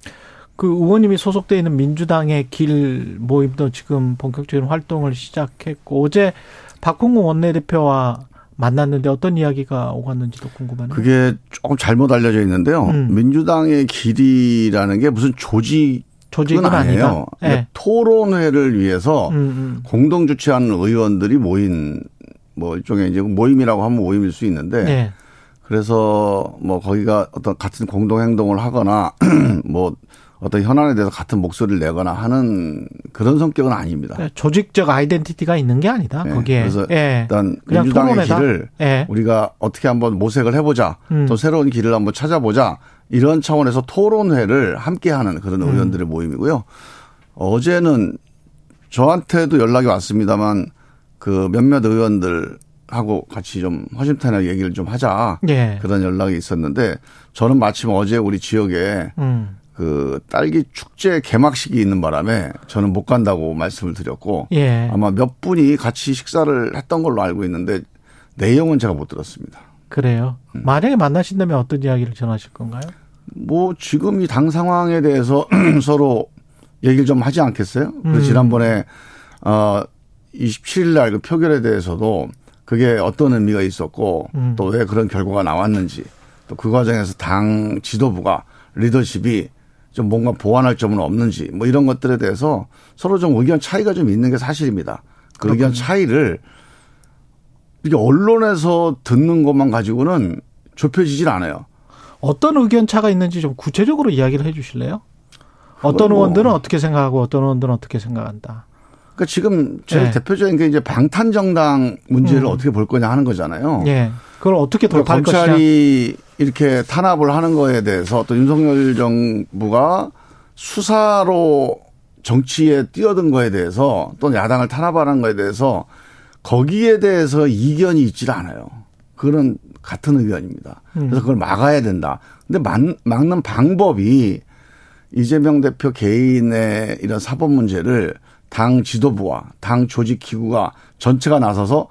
그 의원님이 소속돼 있는 민주당의 길 모임도 지금 본격적인 활동을 시작했고 어제 박홍구 원내대표와 만났는데 어떤 이야기가 오갔는지도 궁금하네요. 그게 조금 잘못 알려져 있는데요. 음. 민주당의 길이라는 게 무슨 조직 조직은 아니에요. 네. 토론회를 위해서 음, 음. 공동 주최하는 의원들이 모인 뭐 일종의 이제 모임이라고 하면 모임일 수 있는데 네. 그래서 뭐 거기가 어떤 같은 공동 행동을 하거나 뭐 어떤 현안에 대해서 같은 목소리를 내거나 하는 그런 성격은 아닙니다. 네, 조직적 아이덴티티가 있는 게 아니다. 네, 거기에. 그래서 네. 일단 민주당의 토론회다. 길을 네. 우리가 어떻게 한번 모색을 해보자. 음. 또 새로운 길을 한번 찾아보자. 이런 차원에서 토론회를 함께하는 그런 음. 의원들의 모임이고요. 어제는 저한테도 연락이 왔습니다만 그 몇몇 의원들 하고 같이 좀 허심탄회하게 얘기를 좀 하자 예. 그런 연락이 있었는데 저는 마침 어제 우리 지역에 음. 그 딸기 축제 개막식이 있는 바람에 저는 못 간다고 말씀을 드렸고 예. 아마 몇 분이 같이 식사를 했던 걸로 알고 있는데 내용은 제가 못 들었습니다. 그래요. 음. 만약에 만나신다면 어떤 이야기를 전하실 건가요? 뭐 지금 이 당 상황에 대해서 서로 얘기를 좀 하지 않겠어요? 그 음. 지난번에 어 27일 날 그 표결에 대해서도 그게 어떤 의미가 있었고 음. 또왜 그런 결과가 나왔는지 또 그 과정에서 당 지도부가 리더십이 좀 뭔가 보완할 점은 없는지 뭐 이런 것들에 대해서 서로 좀 의견 차이가 좀 있는 게 사실입니다. 그 그렇군요. 의견 차이를 이게 언론에서 듣는 것만 가지고는 좁혀지질 않아요. 어떤 의견 차가 있는지 좀 구체적으로 이야기를 해 주실래요? 어떤 뭐 의원들은 어떻게 생각하고 어떤 의원들은 어떻게 생각한다. 그러니까 지금 제일 네. 대표적인 게 이제 방탄 정당 문제를 음. 어떻게 볼 거냐 하는 거잖아요. 예. 그걸 어떻게 돌파할 그러니까 검찰이 것이냐. 이렇게 탄압을 하는 거에 대해서 또 윤석열 정부가 수사로 정치에 뛰어든 거에 대해서 또는 야당을 탄압하는 거에 대해서 거기에 대해서 이견이 있질 않아요. 그거는 같은 의견입니다. 그래서 그걸 막아야 된다. 근데 막는 방법이 이재명 대표 개인의 이런 사법 문제를 당 지도부와 당 조직 기구가 전체가 나서서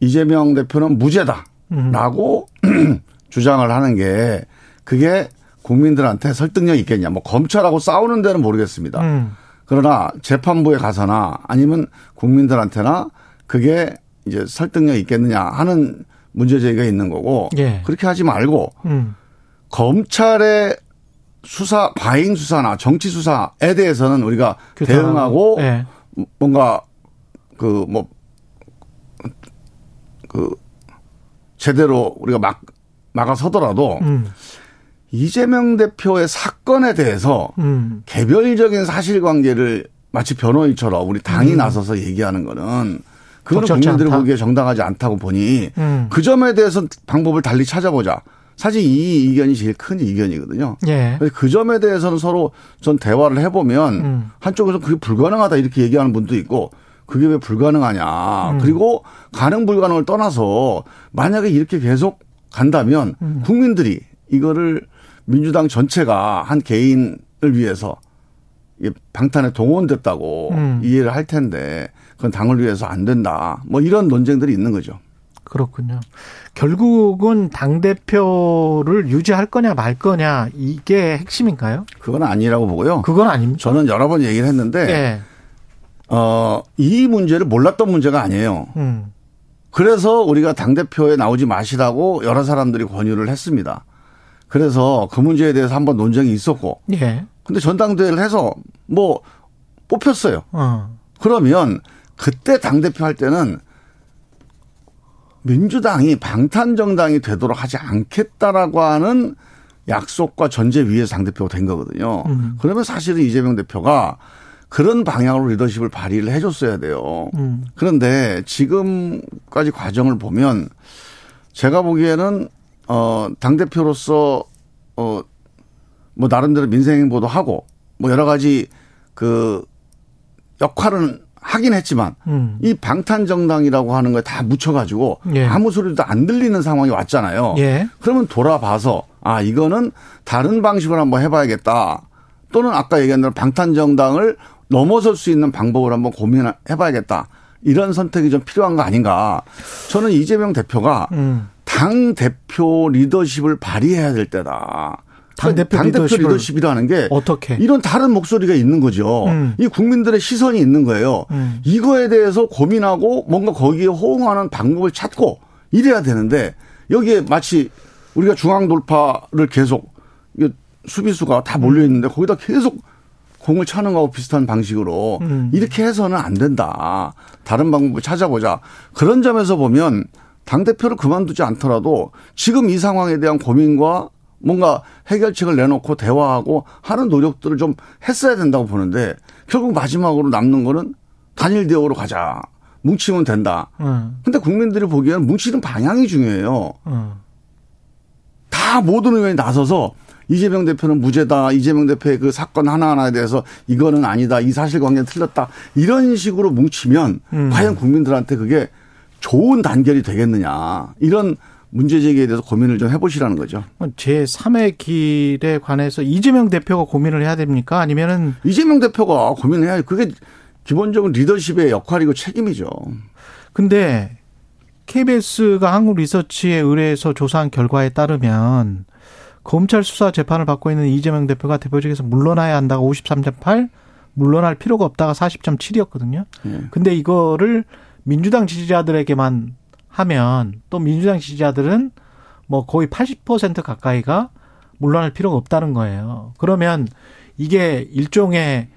이재명 대표는 무죄다라고 음. 주장을 하는 게 그게 국민들한테 설득력 있겠냐. 뭐 검찰하고 싸우는 데는 모르겠습니다. 음. 그러나 재판부에 가서나 아니면 국민들한테나 그게 이제 설득력 있겠느냐 하는 문제 제기가 있는 거고 예. 그렇게 하지 말고 음. 검찰의 수사 과잉 수사나 정치 수사에 대해서는 우리가 대응하고 네. 뭔가 그 뭐그 그 제대로 우리가 막 막아서더라도 음. 이재명 대표의 사건에 대해서 음. 개별적인 사실관계를 마치 변호인처럼 우리 당이 음. 나서서 얘기하는 거는 그거는 국민들이 보기에 정당하지 않다고 보니 음. 그 점에 대해서 방법을 달리 찾아보자. 사실 이 이견이 제일 큰 이견이거든요. 예. 그 점에 대해서는 서로 전 대화를 해보면 음. 한쪽에서 그게 불가능하다 이렇게 얘기하는 분도 있고 그게 왜 불가능하냐. 음. 그리고 가능 불가능을 떠나서 만약에 이렇게 계속 간다면 음. 국민들이 이거를 민주당 전체가 한 개인을 위해서 방탄에 동원됐다고 음. 이해를 할 텐데 그건 당을 위해서 안 된다. 뭐 이런 논쟁들이 있는 거죠. 그렇군요. 결국은 당대표를 유지할 거냐 말 거냐 이게 핵심인가요? 그건 아니라고 보고요. 그건 아닙니다. 저는 여러 번 얘기를 했는데 네. 어, 이 문제를 몰랐던 문제가 아니에요. 음. 그래서 우리가 당대표에 나오지 마시라고 여러 사람들이 권유를 했습니다. 그래서 그 문제에 대해서 한번 논쟁이 있었고. 예. 근데 전당대회를 해서 뭐 뽑혔어요. 어. 그러면 그때 당대표 할 때는 민주당이 방탄정당이 되도록 하지 않겠다라고 하는 약속과 전제 위에서 당대표가 된 거거든요. 음. 그러면 사실은 이재명 대표가 그런 방향으로 리더십을 발휘를 해줬어야 돼요. 음. 그런데 지금까지 과정을 보면 제가 보기에는 어, 당대표로서 어, 뭐 나름대로 민생 행보도 하고 뭐 여러 가지 그 역할은 하긴 했지만 음. 이 방탄 정당이라고 하는 거에 다 묻혀가지고 예. 아무 소리도 안 들리는 상황이 왔잖아요. 예. 그러면 돌아봐서 아 이거는 다른 방식으로 한번 해봐야겠다. 또는 아까 얘기한 대로 방탄 정당을 넘어설 수 있는 방법을 한번 고민해봐야겠다. 이런 선택이 좀 필요한 거 아닌가. 저는 이재명 대표가 음. 당 대표 리더십을 발휘해야 될 때다. 당대표 당대표 리더십을 리더십이라는 게 어떻게? 이런 다른 목소리가 있는 거죠. 음. 이 국민들의 시선이 있는 거예요. 음. 이거에 대해서 고민하고 뭔가 거기에 호응하는 방법을 찾고 이래야 되는데 여기에 마치 우리가 중앙 돌파를 계속 수비수가 다 몰려 있는데 거기다 계속 공을 차는 거하고 비슷한 방식으로 음. 이렇게 해서는 안 된다. 다른 방법을 찾아보자. 그런 점에서 보면 당 대표를 그만두지 않더라도 지금 이 상황에 대한 고민과 뭔가 해결책을 내놓고 대화하고 하는 노력들을 좀 했어야 된다고 보는데 결국 마지막으로 남는 거는 단일 대우로 가자. 뭉치면 된다. 음. 근데 국민들이 보기에는 뭉치는 방향이 중요해요. 음. 다 모든 의원이 나서서 이재명 대표는 무죄다. 이재명 대표의 그 사건 하나하나에 대해서 이거는 아니다. 이 사실관계는 틀렸다. 이런 식으로 뭉치면 음. 과연 국민들한테 그게 좋은 단결이 되겠느냐. 이런 문제 제기에 대해서 고민을 좀 해보시라는 거죠. 제 3의 길에 관해서 이재명 대표가 고민을 해야 됩니까? 아니면은 이재명 대표가 고민해야 그게 기본적인 리더십의 역할이고 책임이죠. 근데 KBS가 한국 리서치에 의뢰해서 조사한 결과에 따르면 검찰 수사 재판을 받고 있는 이재명 대표가 대표직에서 물러나야 한다가 53.8, 물러날 필요가 없다가 40.7이었거든요. 예. 근데 이거를 민주당 지지자들에게만 하면 또 민주당 지지자들은 뭐 거의 80% 가까이가 물러날 필요가 없다는 거예요. 그러면 이게 일종의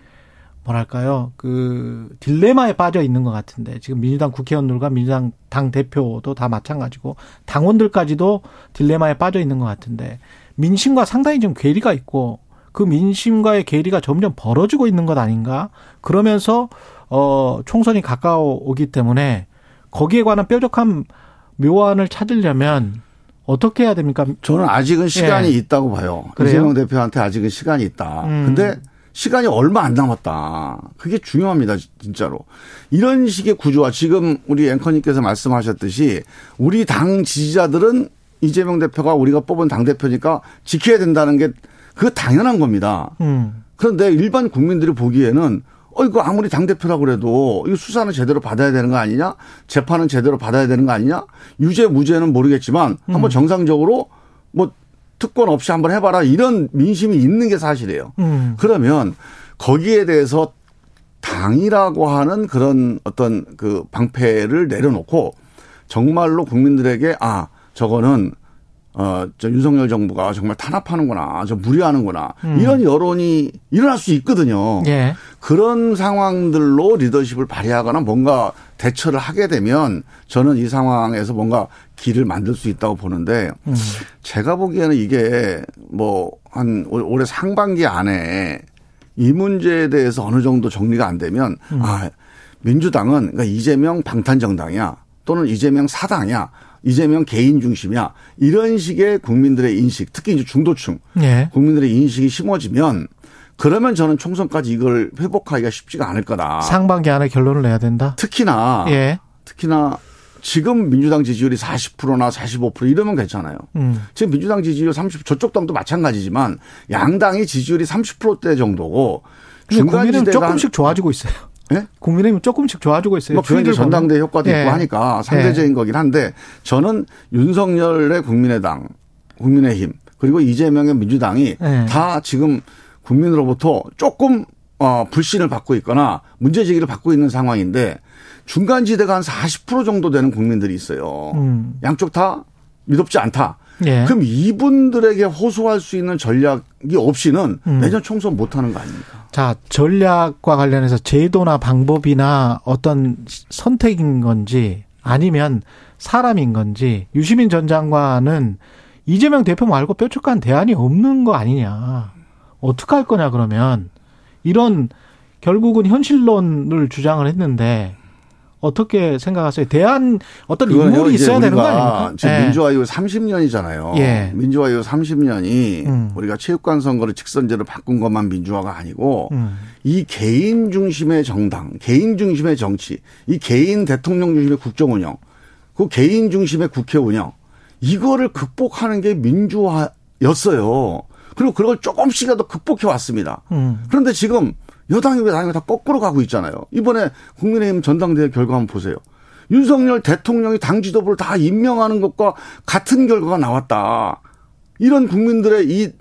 뭐랄까요 그 딜레마에 빠져 있는 것 같은데 지금 민주당 국회의원들과 민주당 당 대표도 다 마찬가지고 당원들까지도 딜레마에 빠져 있는 것 같은데 민심과 상당히 좀 괴리가 있고 그 민심과의 괴리가 점점 벌어지고 있는 것 아닌가 그러면서 어 총선이 가까워 오기 때문에 거기에 관한 뾰족한 묘안을 찾으려면 어떻게 해야 됩니까? 저는 아직은 시간이 예. 있다고 봐요. 그래요? 이재명 대표한테 아직은 시간이 있다. 음. 근데 시간이 얼마 안 남았다. 그게 중요합니다, 진짜로. 이런 식의 구조와 지금 우리 앵커님께서 말씀하셨듯이 우리 당 지지자들은 이재명 대표가 우리가 뽑은 당 대표니까 지켜야 된다는 게 그거 당연한 겁니다. 음. 그런데 일반 국민들이 보기에는 어 이거 아무리 당 대표라고 그래도 이거 수사는 제대로 받아야 되는 거 아니냐? 재판은 제대로 받아야 되는 거 아니냐? 유죄 무죄는 모르겠지만 한번 정상적으로 뭐 특권 없이 한번 해봐라 이런 민심이 있는 게 사실이에요. 음. 그러면 거기에 대해서 당이라고 하는 그런 어떤 그 방패를 내려놓고 정말로 국민들에게 아 저거는 어 저 윤석열 정부가 정말 탄압하는구나 저 무리하는구나 이런 여론이 일어날 수 있거든요. 예. 그런 상황들로 리더십을 발휘하거나 뭔가 대처를 하게 되면 저는 이 상황에서 뭔가 길을 만들 수 있다고 보는데 음. 제가 보기에는 이게 뭐 한 올해 상반기 안에 이 문제에 대해서 어느 정도 정리가 안 되면 아 민주당은 그러니까 이재명 방탄 정당이야 또는 이재명 사당이야 이재명 개인 중심이야 이런 식의 국민들의 인식 특히 이제 중도층 예. 국민들의 인식이 심어지면 그러면 저는 총선까지 이걸 회복하기가 쉽지가 않을 거다. 상반기 안에 결론을 내야 된다. 특히나 예. 특히나 지금 민주당 지지율이 40%나 45% 이러면 괜찮아요. 음. 지금 민주당 지지율 30 저쪽 당도 마찬가지지만 양당이 지지율이 30%대 정도고 근데 중간 국민은 지대가 조금씩 좋아지고 있어요. 예? 국민의힘 조금씩 좋아지고 있어요. 뭐 보면. 전당대 효과도 예. 있고 하니까 상대적인 거긴 한데 저는 윤석열의 국민의당, 국민의힘 그리고 이재명의 민주당이 예. 다 지금 국민으로부터 조금 어 불신을 받고 있거나 문제 제기를 받고 있는 상황인데 중간 지대가 한 40% 정도 되는 국민들이 있어요. 음. 양쪽 다 믿업지 않다. 예. 그럼 이분들에게 호소할 수 있는 전략이 없이는 음. 내년 총선 못 하는 거 아닙니까? 자, 전략과 관련해서 제도나 방법이나 어떤 선택인 건지 아니면 사람인 건지 유시민 전 장관은 이재명 대표 말고 뾰족한 대안이 없는 거 아니냐. 어떻게 할 거냐 그러면 이런 결국은 현실론을 주장을 했는데 어떻게 생각하세요? 대안 어떤 인물이 있어야 되는 거 아닙니까? 지금 예. 민주화 이후 30년이잖아요. 예. 민주화 이후 30년이 음. 우리가 체육관 선거를 직선제로 바꾼 것만 민주화가 아니고 음. 이 개인 중심의 정당, 개인 중심의 정치, 이 개인 대통령 중심의 국정 운영, 그 개인 중심의 국회 운영, 이거를 극복하는 게 민주화였어요. 그리고 그걸 조금씩이라도 극복해 왔습니다. 음. 그런데 지금 여당이 왜 당이 다 거꾸로 가고 있잖아요. 이번에 국민의힘 전당대회 결과 한번 보세요. 윤석열 대통령이 당 지도부를 다 임명하는 것과 같은 결과가 나왔다. 이런 국민들의 이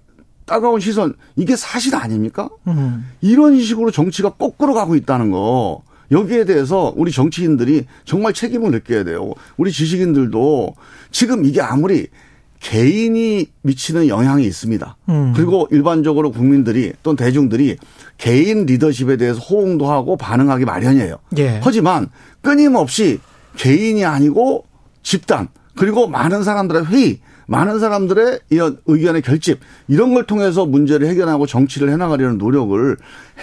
따가운 시선, 이게 사실 아닙니까? 음. 이런 식으로 정치가 거꾸로 가고 있다는 거. 여기에 대해서 우리 정치인들이 정말 책임을 느껴야 돼요. 우리 지식인들도 지금 이게 아무리 개인이 미치는 영향이 있습니다. 음. 그리고 일반적으로 국민들이 또는 대중들이 개인 리더십에 대해서 호응도 하고 반응하기 마련이에요. 예. 하지만 끊임없이 개인이 아니고 집단 그리고 많은 사람들의 회의 많은 사람들의 이런 의견의 결집 이런 걸 통해서 문제를 해결하고 정치를 해나가려는 노력을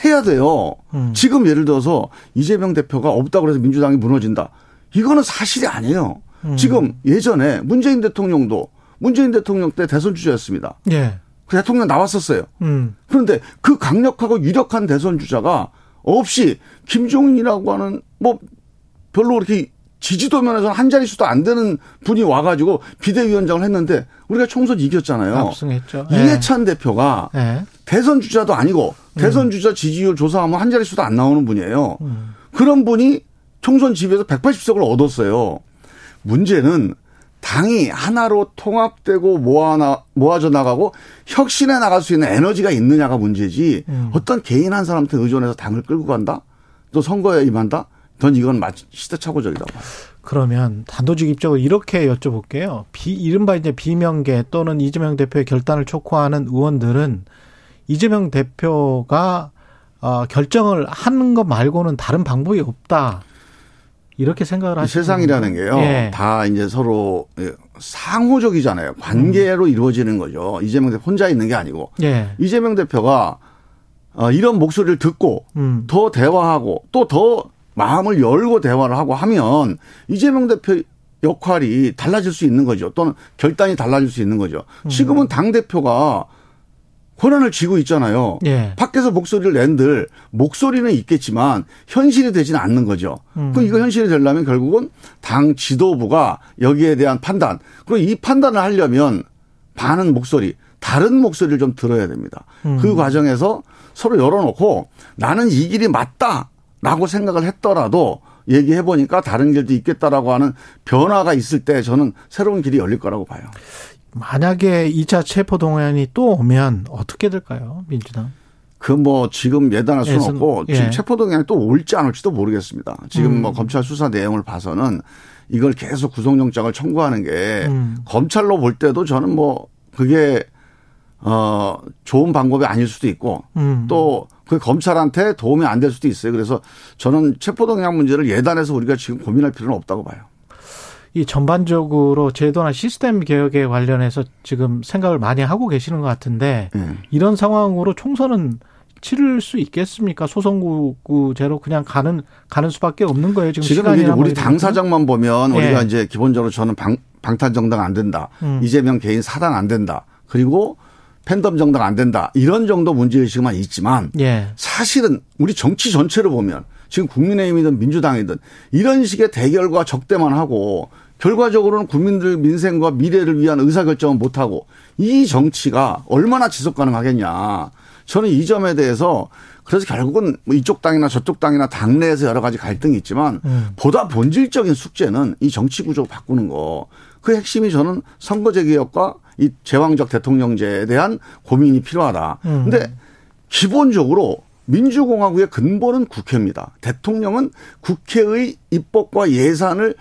해야 돼요. 음. 지금 예를 들어서 이재명 대표가 없다고 해서 민주당이 무너진다. 이거는 사실이 아니에요. 음. 지금 예전에 문재인 대통령도 문재인 대통령 때 대선 주자였습니다. 예. 그 대통령 나왔었어요. 음. 그런데 그 강력하고 유력한 대선 주자가 없이 김종인이라고 하는 뭐 별로 그렇게 지지도 면에서는 한 자릿수도 안 되는 분이 와가지고 비대위원장을 했는데 우리가 총선 이겼잖아요. 압승했죠. 예. 이해찬 대표가 예. 대선 주자도 아니고 대선 주자 지지율 조사하면 한 자릿수도 안 나오는 분이에요. 그런 분이 총선 지배에서 180석을 얻었어요. 문제는 당이 하나로 통합되고 모아나, 모아져 나가고 혁신해 나갈 수 있는 에너지가 있느냐가 문제지 어떤 개인 한 사람한테 의존해서 당을 끌고 간다? 또 선거에 임한다? 전 이건 마치 봐요. 그러면 단도직입적으로 이렇게 여쭤볼게요. 비, 이른바 이제 비명계 또는 이재명 대표의 결단을 촉구하는 의원들은 이재명 대표가 어, 결정을 하는 것 말고는 다른 방법이 없다. 이렇게 생각을 이 하시는 세상이라는? 게요. 예. 다 이제 서로 예, 상호적이잖아요. 관계로 이루어지는 거죠. 이재명 대표 혼자 있는 게 아니고. 예. 이재명 대표가 어, 이런 목소리를 듣고 음. 더 대화하고 또 더 마음을 열고 대화를 하고 하면 이재명 대표 역할이 달라질 수 있는 거죠. 또는 결단이 달라질 수 있는 거죠. 음. 지금은 당 대표가 권한을 쥐고 있잖아요. 예. 밖에서 목소리를 낸들 목소리는 있겠지만 현실이 되지는 않는 거죠. 음. 그럼 이거 현실이 되려면 결국은 당 지도부가 여기에 대한 판단 그리고 이 판단을 하려면 많은 목소리 다른 목소리를 좀 들어야 됩니다. 음. 그 과정에서 서로 열어놓고 나는 이 길이 맞다라고 생각을 했더라도 얘기해 보니까 다른 길도 있겠다라고 하는 변화가 있을 때 저는 새로운 길이 열릴 거라고 봐요. 만약에 2차 체포 동의안이 또 오면 어떻게 될까요? 민주당. 그 뭐 지금 예단할 수는 없고 예. 지금 체포동의안이 또 올지 안 올지도 모르겠습니다. 지금 음. 뭐 검찰 수사 내용을 봐서는 이걸 계속 구속영장을 청구하는 게 음. 검찰로 볼 때도 저는 뭐 그게 어 좋은 방법이 아닐 수도 있고 음. 또그 검찰한테 도움이 안 될 수도 있어요. 그래서 저는 체포동의안 문제를 예단해서 우리가 지금 고민할 필요는 없다고 봐요. 이 전반적으로 제도나 시스템 개혁에 관련해서 지금 생각을 많이 하고 계시는 것 같은데 예. 이런 상황으로 총선은 치를 수 있겠습니까? 소선구제로 그냥 가는 가는 수밖에 없는 거예요. 지금 지금 이제 시간이나 우리 당사장만 보면 예. 우리가 이제 기본적으로 저는 방, 방탄 정당 안 된다. 음. 이재명 개인 사당 안 된다. 그리고 팬덤 정당 안 된다. 이런 정도 문제의식만 있지만 예. 사실은 우리 정치 전체를 보면 지금 국민의힘이든 민주당이든 이런 식의 대결과 적대만 하고 결과적으로는 국민들 민생과 미래를 위한 의사결정은 못하고 이 정치가 얼마나 지속 가능하겠냐. 저는 이 점에 대해서 그래서 결국은 뭐 이쪽 당이나 저쪽 당이나 당내에서 여러 가지 갈등이 있지만 음. 보다 본질적인 숙제는 이 정치 구조 바꾸는 거. 그 핵심이 저는 선거제 개혁과 이 제왕적 대통령제에 대한 고민이 필요하다. 음. 근데 기본적으로 민주공화국의 근본은 국회입니다. 대통령은 국회의 입법과 예산을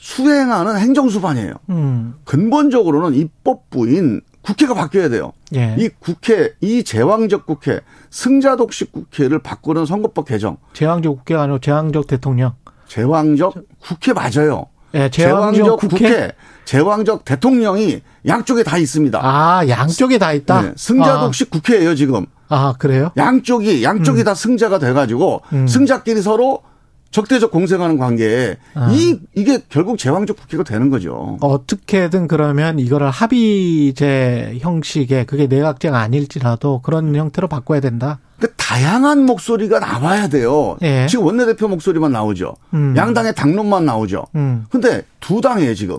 수행하는 행정수반이에요. 음. 근본적으로는 입법부인 국회가 바뀌어야 돼요. 예. 이 국회, 이 제왕적 국회, 승자독식 국회를 바꾸는 선거법 개정, 제왕적 국회가 아니고 제왕적 대통령. 제왕적 국회 맞아요. 예, 제왕적, 제왕적 국회? 국회? 제왕적 대통령이 양쪽에 다 있습니다. 아, 양쪽에 다 있다? 네, 승자도 아. 국회예요, 지금. 아, 그래요? 양쪽이 양쪽이 다 승자가 돼 가지고 음. 승자끼리 서로 적대적 공생하는 관계에 아. 이 이게 결국 제왕적 국회가 되는 거죠. 어떻게든 그러면 이거를 합의제 형식의 그게 내각제가 아닐지라도 그런 형태로 바꿔야 된다. 그 다양한 목소리가 나와야 돼요. 예. 지금 원내대표 목소리만 나오죠. 음. 양당의 당론만 나오죠. 음. 근데 두 당이에요, 지금.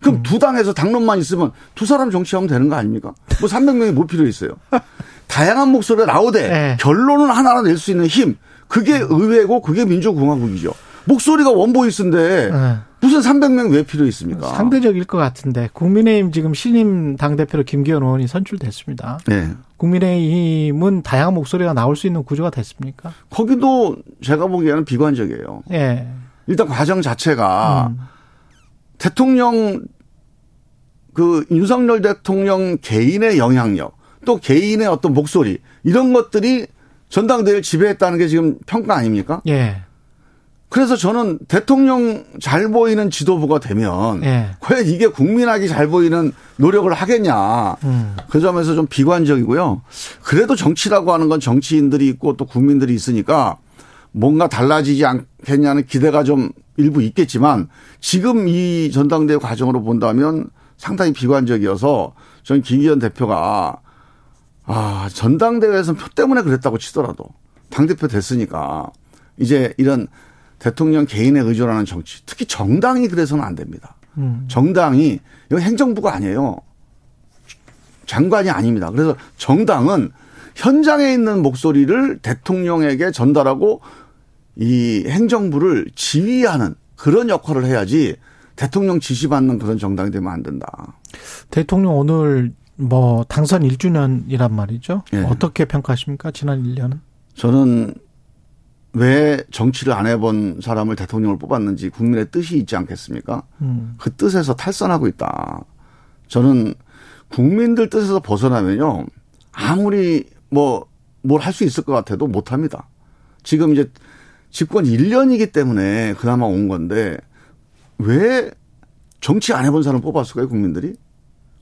그럼 두 당에서 당론만 있으면 두 사람 정치하면 되는 거 아닙니까? 뭐 300명이 뭐 필요 있어요. 다양한 목소리가 나오되 예. 결론은 하나로 낼 수 있는 힘. 그게 의회고 그게 민주공화국이죠. 목소리가 원보이스인데 예. 무슨 300명 왜 필요 있습니까? 상대적일 것 같은데 국민의힘 지금 신임 당대표로 김기현 의원이 선출됐습니다. 네. 국민의힘은 다양한 목소리가 나올 수 있는 구조가 됐습니까? 거기도 제가 보기에는 비관적이에요. 예. 일단 과정 자체가 음. 대통령 그 윤석열 대통령 개인의 영향력 또 개인의 어떤 목소리 이런 것들이 전당대회를 지배했다는 게 지금 평가 아닙니까? 예. 그래서 저는 대통령 잘 보이는 지도부가 되면 예. 과연 이게 국민에게 잘 보이는 노력을 하겠냐. 음. 그 점에서 좀 비관적이고요. 그래도 정치라고 하는 건 정치인들이 있고 또 국민들이 있으니까 뭔가 달라지지 않겠냐는 기대가 좀 일부 있겠지만 지금 이 전당대회 과정으로 본다면 상당히 비관적이어서 저는 김기현 대표가 아, 전당대회에서는 표 때문에 그랬다고 치더라도 당대표 됐으니까 이제 이런 대통령 개인에 의존하는 정치, 특히 정당이 그래서는 안 됩니다. 음. 정당이 이거 행정부가 아니에요. 장관이 아닙니다. 그래서 정당은 현장에 있는 목소리를 대통령에게 전달하고 이 행정부를 지휘하는 그런 역할을 해야지 대통령 지시받는 그런 정당이 되면 안 된다. 대통령 오늘 뭐 당선 1주년이란 말이죠. 예. 어떻게 평가하십니까? 지난 1년은? 저는 왜 정치를 안 해본 사람을 대통령을 뽑았는지 국민의 뜻이 있지 않겠습니까? 음. 그 뜻에서 탈선하고 있다. 저는 국민들 뜻에서 벗어나면요. 아무리 뭐 뭘 할 수 있을 것 같아도 못 합니다. 지금 이제 집권 1년이기 때문에 그나마 온 건데 왜 정치 안 해본 사람 뽑았을까요, 국민들이?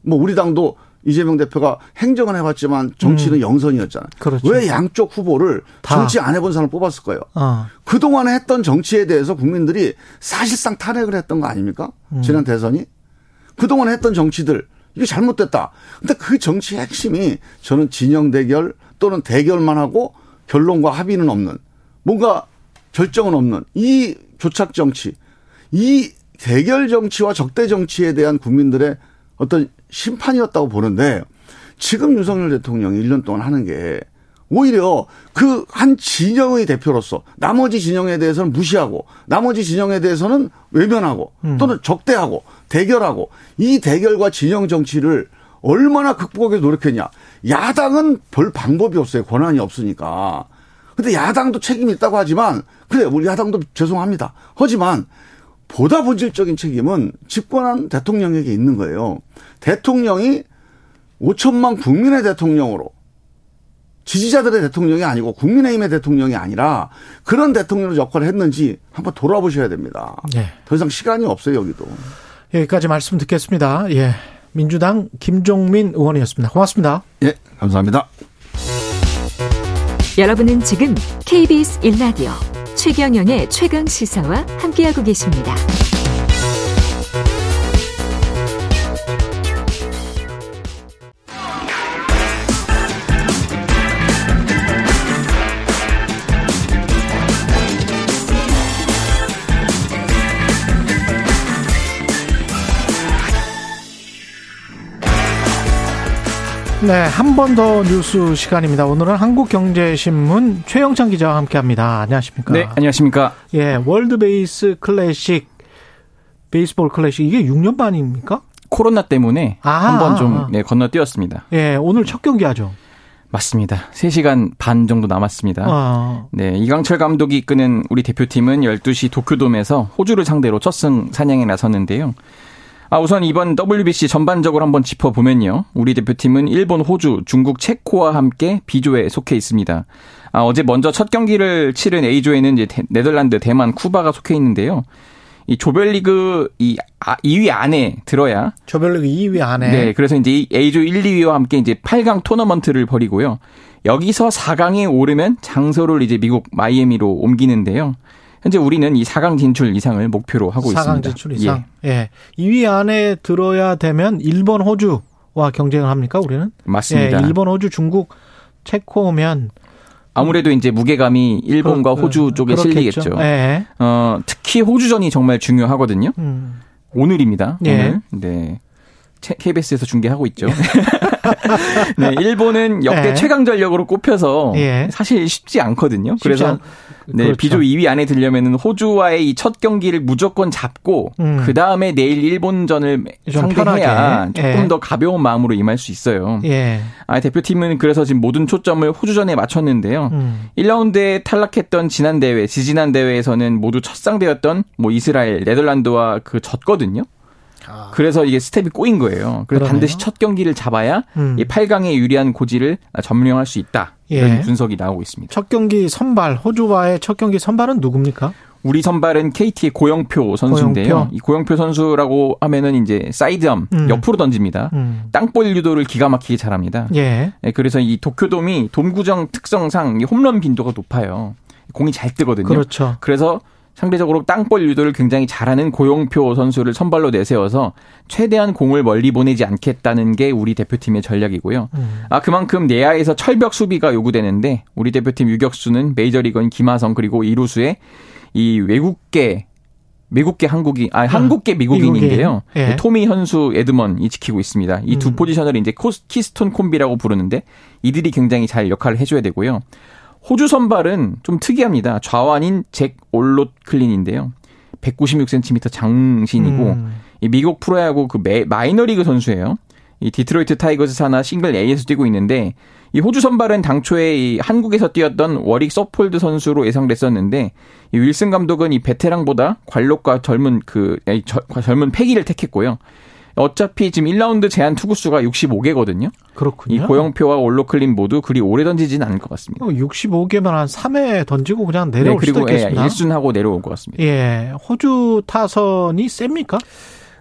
뭐 우리 당도 이재명 대표가 행정은 해봤지만 정치는 음. 영선이었잖아요. 그렇죠. 왜 양쪽 후보를 다. 정치 안 해본 사람을 뽑았을까요? 아, 그동안에 했던 정치에 대해서 국민들이 사실상 탄핵을 했던 거 아닙니까? 음. 지난 대선이. 그동안에 했던 정치들, 이게 잘못됐다. 근데 그 정치의 핵심이 저는 진영 대결 또는 대결만 하고 결론과 합의는 없는 뭔가 결정은 없는 이 교착 정치, 이 대결 정치와 적대 정치에 대한 국민들의 어떤 심판이었다고 보는데 지금 윤석열 대통령이 1년 동안 하는 게 오히려 그 한 진영의 대표로서 나머지 진영에 대해서는 무시하고 나머지 진영에 대해서는 외면하고 또는 적대하고 대결하고 이 대결과 진영 정치를 얼마나 극복하기 노력했냐. 야당은 별 방법이 없어요. 권한이 없으니까. 근데 야당도 책임이 있다고 하지만 그래 우리 야당도 죄송합니다. 하지만 보다 본질적인 책임은 집권한 대통령에게 있는 거예요. 대통령이 5천만 국민의 대통령으로 지지자들의 대통령이 아니고 국민의힘의 대통령이 아니라 그런 대통령 역할을 했는지 한번 돌아보셔야 됩니다. 예. 더 이상 시간이 없어요, 여기도. 여기까지 말씀 듣겠습니다. 예. 민주당 김종민 의원이었습니다. 고맙습니다. 예, 감사합니다. 여러분은 지금 KBS 1라디오 최경영의 최강 시사와 함께하고 계십니다. 네, 한 번 더 뉴스 시간입니다. 오늘은 한국경제신문 최영찬 기자와 함께합니다. 안녕하십니까? 네, 안녕하십니까. 예, 월드 베이스 클래식 베이스볼 클래식 이게 6년 만입니까? 코로나 때문에 아, 한번 아. 좀 네, 건너뛰었습니다. 예, 오늘 첫 경기 하죠. 맞습니다. 3시간 반 정도 남았습니다. 아, 네, 이강철 감독이 이끄는 우리 대표팀은 12시 도쿄돔에서 호주를 상대로 첫 승 사냥에 나섰는데요. 아, 우선 이번 WBC 전반적으로 한번 짚어보면요. 우리 대표팀은 일본, 호주, 중국, 체코와 함께 B조에 속해 있습니다. 아, 어제 먼저 첫 경기를 치른 A조에는 이제 데- 네덜란드, 대만, 쿠바가 속해 있는데요. 이 조별리그 이 2위 아, 안에 들어야 조별리그 2위 안에 네, 그래서 이제 A조 1, 2위와 함께 이제 8강 토너먼트를 벌이고요. 여기서 4강에 오르면 장소를 이제 미국 마이애미로 옮기는데요. 현재 우리는 이 4강 진출 이상을 목표로 하고 4강 있습니다. 4강 진출 이상. 예. 예. 2위 안에 들어야 되면 일본, 호주와 경쟁을 합니까, 우리는? 맞습니다. 예, 일본, 호주, 중국, 체코면 아무래도 이제 무게감이 일본과 그, 호주 쪽에 그렇겠죠. 실리겠죠. 예. 어, 특히 호주전이 정말 중요하거든요. 음. 오늘입니다. 예. 오늘. 네. KBS에서 중계하고 있죠. 네, 일본은 역대 예. 최강 전력으로 꼽혀서 예. 사실 쉽지 않거든요. 쉽지 그래서 않... 네, 그렇죠. 비조 2위 안에 들려면은 호주와의 이 첫 경기를 무조건 잡고 음. 그 다음에 내일 일본전을 상대해야. 조금 예. 더 가벼운 마음으로 임할 수 있어요. 예. 아, 대표팀은 그래서 지금 모든 초점을 호주전에 맞췄는데요. 음. 1라운드에 탈락했던 지난 대회, 지지난 대회에서는 모두 첫 상대였던 뭐 이스라엘, 네덜란드와 그 졌거든요. 아. 그래서 이게 스텝이 꼬인 거예요. 그래서 그러네요. 반드시 첫 경기를 잡아야 음. 이 8강에 유리한 고지를 점령할 수 있다. 이런 예. 분석이 나오고 있습니다. 첫 경기 선발 호주와의 첫 경기 선발은 누굽니까? 우리 선발은 KT의 고영표 선수인데요. 고영표. 이 고영표 선수라고 하면은 이제 사이드암 음. 옆으로 던집니다. 음. 땅볼 유도를 기가 막히게 잘합니다. 예. 네, 그래서 이 도쿄돔이 돔 구정 특성상 이 홈런 빈도가 높아요. 공이 잘 뜨거든요. 그렇죠. 그래서 상대적으로 땅볼 유도를 굉장히 잘하는 고용표 선수를 선발로 내세워서 최대한 공을 멀리 보내지 않겠다는 게 우리 대표팀의 전략이고요. 음. 아 그만큼 내야에서 철벽 수비가 요구되는데 우리 대표팀 유격수는 메이저리거인 김하성 그리고 이루수의 이 외국계 외국계 한국인 아 한국계 미국인인데요. 미국인. 예. 토미 현수 에드먼이 지키고 있습니다. 이두 음. 포지션을 이제 코스, 키스톤 콤비라고 부르는데 이들이 굉장히 잘 역할을 해줘야 되고요. 호주 선발은 좀 특이합니다. 좌완인 잭 올로클린인데요. 196cm 장신이고 음. 이 미국 프로야구 그 매- 마이너리그 선수예요. 이 디트로이트 타이거즈 산하 싱글 A에서 뛰고 있는데 이 호주 선발은 당초에 이 한국에서 뛰었던 워릭 서폴드 선수로 예상됐었는데 이 닐슨 감독은 이 베테랑보다 관록과 젊은 그 아니, 저- 젊은 패기를 택했고요. 어차피 지금 1라운드 제한 투구수가 65개거든요. 그렇군요. 이 고영표와 올로클린 모두 그리 오래 던지지는 않을 것 같습니다. 65개면 한 3회 던지고 그냥 네, 내려올 수도 그리고 예, 있겠습니다. 1순하고 내려올 것 같습니다. 예. 호주 타선이 셉니까?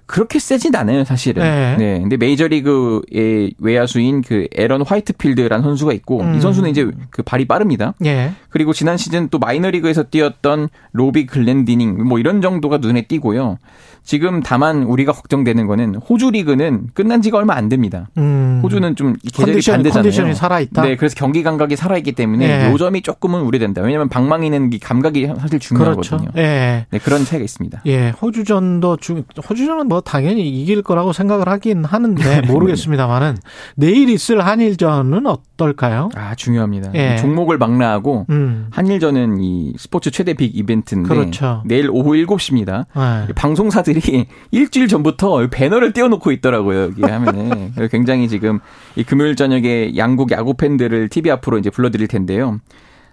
그렇게 세진 않아요, 사실은. 네. 네. 근데 메이저리그의 외야수인 그 에런 화이트필드라는 선수가 있고 음. 이 선수는 이제 그 발이 빠릅니다. 예. 그리고 지난 시즌 또 마이너리그에서 뛰었던 로비 글렌디닝 뭐 이런 정도가 눈에 띄고요. 지금 다만 우리가 걱정되는 거는 호주 리그는 끝난 지가 얼마 안 됩니다. 음. 호주는 좀 계절이 컨디션이, 반대잖아요. 컨디션이 살아 있다? 네, 그래서 경기 감각이 살아 있기 때문에 네. 요 점이 조금은 우려된다. 왜냐하면 방망이는 이 감각이 사실 중요하거든요. 그렇죠. 예. 네, 그런 차이가 있습니다. 예, 호주전도 중, 호주전은 뭐 당연히 이길 거라고 생각을 하긴 하는데 모르겠습니다만은 내일 있을 한일전은 어떨까요? 아, 중요합니다. 예. 종목을 망라하고 음. 한일전은 이 스포츠 최대 빅 이벤트인데 그렇죠. 내일 오후 7시입니다. 예. 방송사들이 일주일 전부터 배너를 띄워놓고 있더라고요. 여기 하면은 굉장히 지금 이 금요일 저녁에 양국 야구 팬들을 TV 앞으로 이제 불러드릴 텐데요.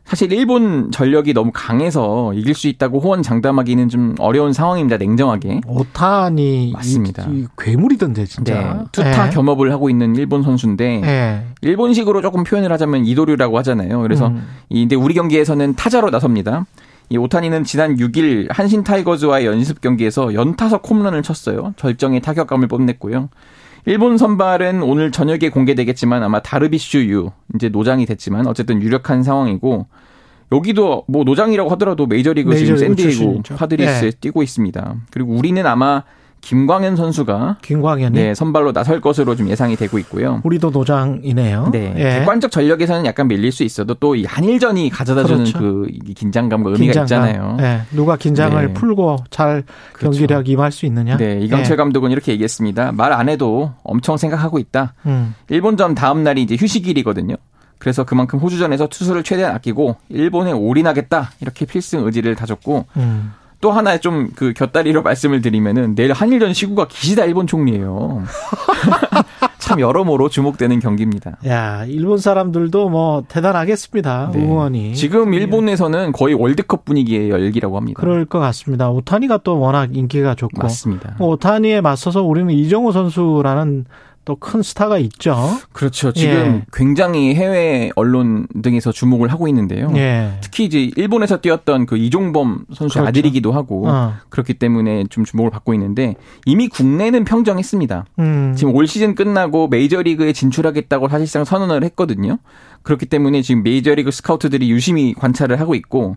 사실 일본 전력이 너무 강해서 이길 수 있다고 호언 장담하기는 좀 어려운 상황입니다. 냉정하게. 오타니 맞습니다. 이, 이 괴물이던데 네, 진짜. 투타 예. 겸업을 하고 있는 일본 선수인데 예. 일본식으로 조금 표현을 하자면 이도류라고 하잖아요. 그래서 음. 이 근데 우리 경기에서는 타자로 나섭니다. 이 오타니는 지난 6일 한신 타이거즈와의 연습 경기에서 연타석 홈런을 쳤어요. 절정의 타격감을 뽐냈고요. 일본 선발은 오늘 저녁에 공개되겠지만 아마 다르비슈 유 이제 노장이 됐지만 어쨌든 유력한 상황이고 여기도 뭐 노장이라고 하더라도 메이저리그 지금 메이저리그 샌디에고 출신이죠. 파드리스에 예. 뛰고 있습니다. 그리고 우리는 아마 김광현 선수가 김광현이 네, 선발로 나설 것으로 좀 예상이 되고 있고요. 우리도 노장이네요. 네. 예. 객관적 전력에서는 약간 밀릴 수 있어도 또 이 한일전이 가져다주는 그렇죠. 그 긴장감과 의미가 긴장감. 있잖아요. 예. 누가 긴장을 네. 풀고 잘 그렇죠. 경기력 임할 수 있느냐? 네, 이강철 예. 감독은 이렇게 얘기했습니다. 말 안 해도 엄청 생각하고 있다. 음. 일본전 다음 날이 이제 휴식일이거든요. 그래서 그만큼 호주전에서 투수를 최대한 아끼고 일본에 올인하겠다 이렇게 필승 의지를 다졌고 음. 또 하나 좀 그 곁다리로 말씀을 드리면은 내일 한일전 시구가 기시다 일본 총리예요. 참 여러모로 주목되는 경기입니다. 야, 일본 사람들도 뭐 대단하겠습니다. 네. 응원이. 지금 일본에서는 거의 월드컵 분위기의 열기라고 합니다. 그럴 것 같습니다. 오타니가 또 워낙 인기가 좋고. 맞습니다. 뭐 오타니에 맞서서 우리는 이정우 선수라는 또 큰 스타가 있죠. 그렇죠. 지금 예. 굉장히 해외 언론 등에서 주목을 하고 있는데요. 예. 특히 이제 일본에서 뛰었던 그 이종범 선수의 그렇죠. 아들이기도 하고 어. 그렇기 때문에 좀 주목을 받고 있는데 이미 국내는 평정했습니다. 음. 지금 올 시즌 끝나고 메이저리그에 진출하겠다고 사실상 선언을 했거든요. 그렇기 때문에 지금 메이저리그 스카우트들이 유심히 관찰을 하고 있고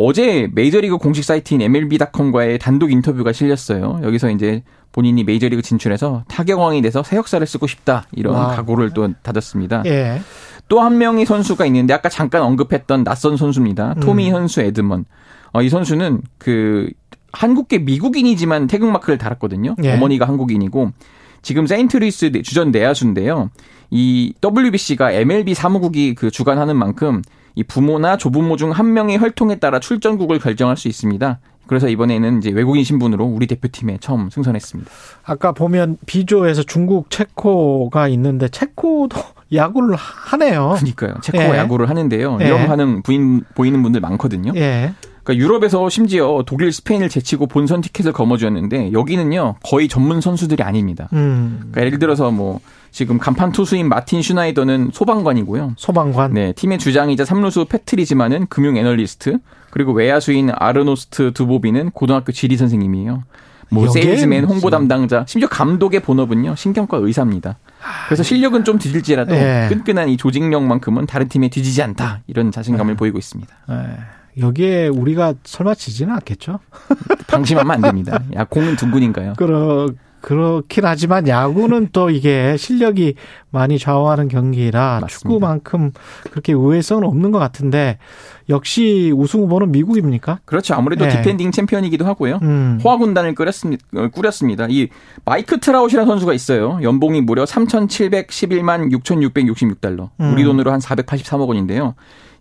어제 메이저리그 공식 사이트인 MLB.com과의 단독 인터뷰가 실렸어요. 여기서 이제 본인이 메이저리그 진출해서 타격왕이 돼서 새 역사를 쓰고 싶다 이런 와. 각오를 또 다졌습니다. 예. 또한 명의 선수가 있는데 아까 잠깐 언급했던 낯선 선수입니다. 토미 음. 현수 에드먼. 어, 이 선수는 그 한국계 미국인이지만 태극 마크를 달았거든요. 예. 어머니가 한국인이고 지금 세인트루이스 내- 주전 내야수인데요. 이 WBC가 MLB 사무국이 그 주관하는 만큼 이 부모나 조부모 중 한 명의 혈통에 따라 출전국을 결정할 수 있습니다. 그래서 이번에는 이제 외국인 신분으로 우리 대표팀에 처음 승선했습니다. 아까 보면 B조에서 중국 체코가 있는데 체코도 야구를 하네요. 그러니까요. 체코 예. 야구를 하는데요. 예. 이런 반응 부인, 보이는 분들 많거든요. 예. 그러니까 유럽에서 심지어 독일, 스페인을 제치고 본선 티켓을 거머쥐었는데 여기는요 거의 전문 선수들이 아닙니다. 음. 그러니까 예를 들어서 뭐 지금 간판 투수인 마틴 슈나이더는 소방관이고요. 소방관. 네, 팀의 주장이자 삼루수 패트리지만은 금융 애널리스트 그리고 외야수인 아르노스트 두보비는 고등학교 지리 선생님이에요. 뭐 세일즈맨 홍보 담당자 심지어 감독의 본업은요 신경과 의사입니다. 그래서 실력은 좀 뒤질지라도 예. 끈끈한 이 조직력만큼은 다른 팀에 뒤지지 않다 이런 자신감을 네. 보이고 있습니다. 예. 여기에 우리가 설마 지지는 않겠죠? 방심하면 안 됩니다. 야 공은 둥근인가요? 그러, 그렇긴 하지만 야구는 또 이게 실력이 많이 좌우하는 경기라 맞습니다. 축구만큼 그렇게 의외성은 없는 것 같은데 역시 우승 후보는 미국입니까? 그렇죠. 아무래도 예. 디펜딩 챔피언이기도 하고요. 음. 호화 군단을 꾸렸습니다. 어, 꾸렸습니다. 이 마이크 트라웃이라는 선수가 있어요. 연봉이 무려 3,711만 6,666달러. 음. 우리 돈으로 한 483억 원인데요.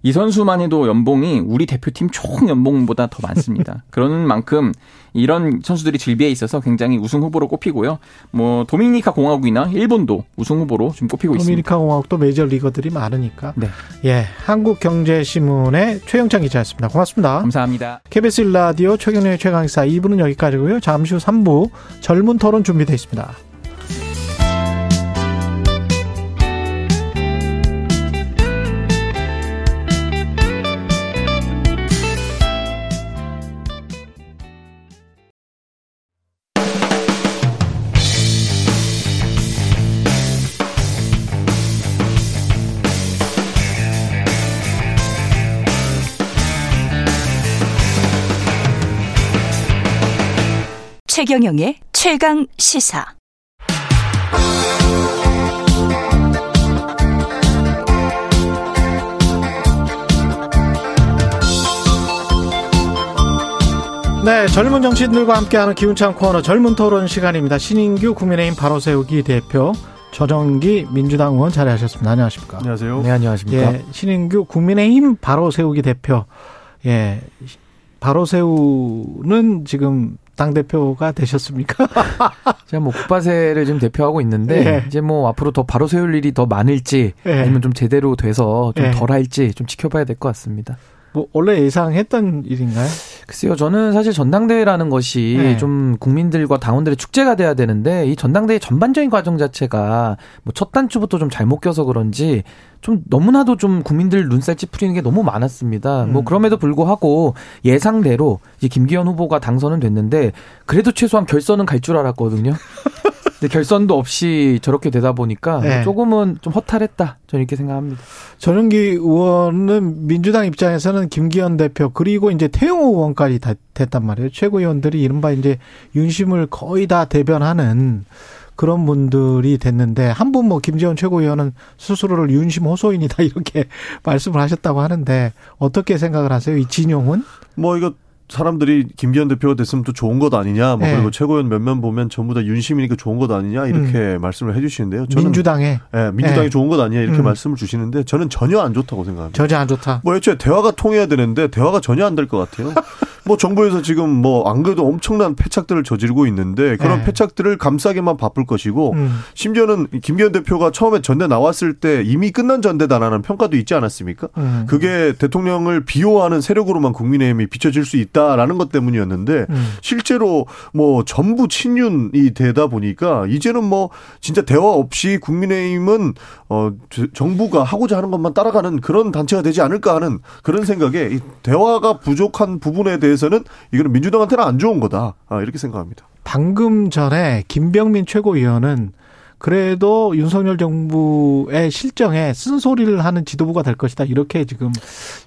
이 선수만 해도 연봉이 우리 대표팀 총 연봉보다 더 많습니다. 그러는 만큼 이런 선수들이 질비해 있어서 굉장히 우승 후보로 꼽히고요. 뭐 도미니카 공화국이나 일본도 우승 후보로 좀 꼽히고 있습니다. 도미니카 공화국도 메이저 리거들이 많으니까. 네. 예, 한국경제신문의 최영창 기자였습니다. 고맙습니다. 감사합니다. KBS 일라디오 최경련의 최강사 2부는 여기까지고요. 잠시 후 3부 젊은 토론 준비되어 있습니다. 최경영의 최강 시사. 네, 젊은 정치인들과 함께하는 기운찬 코너 젊은 토론 시간입니다. 신인규 국민의힘 바로 세우기 대표, 저정기 민주당 의원 자리하셨습니다. 안녕하십니까? 안녕하세요. 네, 안녕하십니까. 예, 신인규 국민의힘 바로 세우기 대표, 예, 바로 세우는 지금 당 대표가 되셨습니까? 제가 뭐 국바세를 지금 대표하고 있는데 예. 이제 뭐 앞으로 더 바로 세울 일이 더 많을지 예. 아니면 좀 제대로 돼서 좀 예. 덜 할지 좀 지켜봐야 될 것 같습니다. 뭐 원래 예상했던 일인가요? 글쎄요, 저는 사실 전당대회라는 것이 네. 좀 국민들과 당원들의 축제가 돼야 되는데 이 전당대회 전반적인 과정 자체가 뭐 첫 단추부터 좀 잘못 껴서 그런지 좀 너무나도 좀 국민들 눈살 찌푸리는 게 너무 많았습니다. 뭐 음. 그럼에도 불구하고 예상대로 이제 김기현 후보가 당선은 됐는데 그래도 최소한 결선은 갈 줄 알았거든요. 근데 결선도 없이 저렇게 되다 보니까 네. 조금은 좀 허탈했다. 저는 이렇게 생각합니다. 전용기 의원은 민주당 입장에서는 김기현 대표 그리고 이제 태영호 의원까지 다 됐단 말이에요. 최고위원들이 이른바 이제 윤심을 거의 다 대변하는 그런 분들이 됐는데 한 분 뭐 김재원 최고위원은 스스로를 윤심 호소인이다 이렇게 말씀을 하셨다고 하는데 어떻게 생각을 하세요? 이 진용은? 뭐 이거 사람들이 김기현 대표가 됐으면 또 좋은 것 아니냐, 뭐 네. 그리고 최고위원 몇몇 보면 전부 다 윤심이니까 좋은 것 아니냐 이렇게 말씀을 해주시는데요. 저는 민주당에 예, 민주당이 네. 좋은 것 아니냐 이렇게 음. 말씀을 주시는데 저는 전혀 안 좋다고 생각합니다. 전혀 안 좋다. 뭐 애초에 대화가 통해야 되는데 대화가 전혀 안 될 것 같아요. 뭐 정부에서 지금 뭐 안 그래도 엄청난 패착들을 저지르고 있는데 그런 네. 패착들을 감싸기만 바쁠 것이고 음. 심지어는 김기현 대표가 처음에 전대 나왔을 때 이미 끝난 전대다라는 평가도 있지 않았습니까? 음. 그게 대통령을 비호하는 세력으로만 국민의힘이 비춰질 수 있다라는 것 때문이었는데 음. 실제로 뭐 전부 친윤이 되다 보니까 이제는 뭐 진짜 대화 없이 국민의힘은 어 정부가 하고자 하는 것만 따라가는 그런 단체가 되지 않을까 하는 그런 생각에 이 대화가 부족한 부분에 대해서 는 이거는 민주당한테는 안 좋은 거다 아, 이렇게 생각합니다. 방금 전에 김병민 최고위원은 그래도 윤석열 정부의 실정에 쓴소리를 하는 지도부가 될 것이다. 이렇게 지금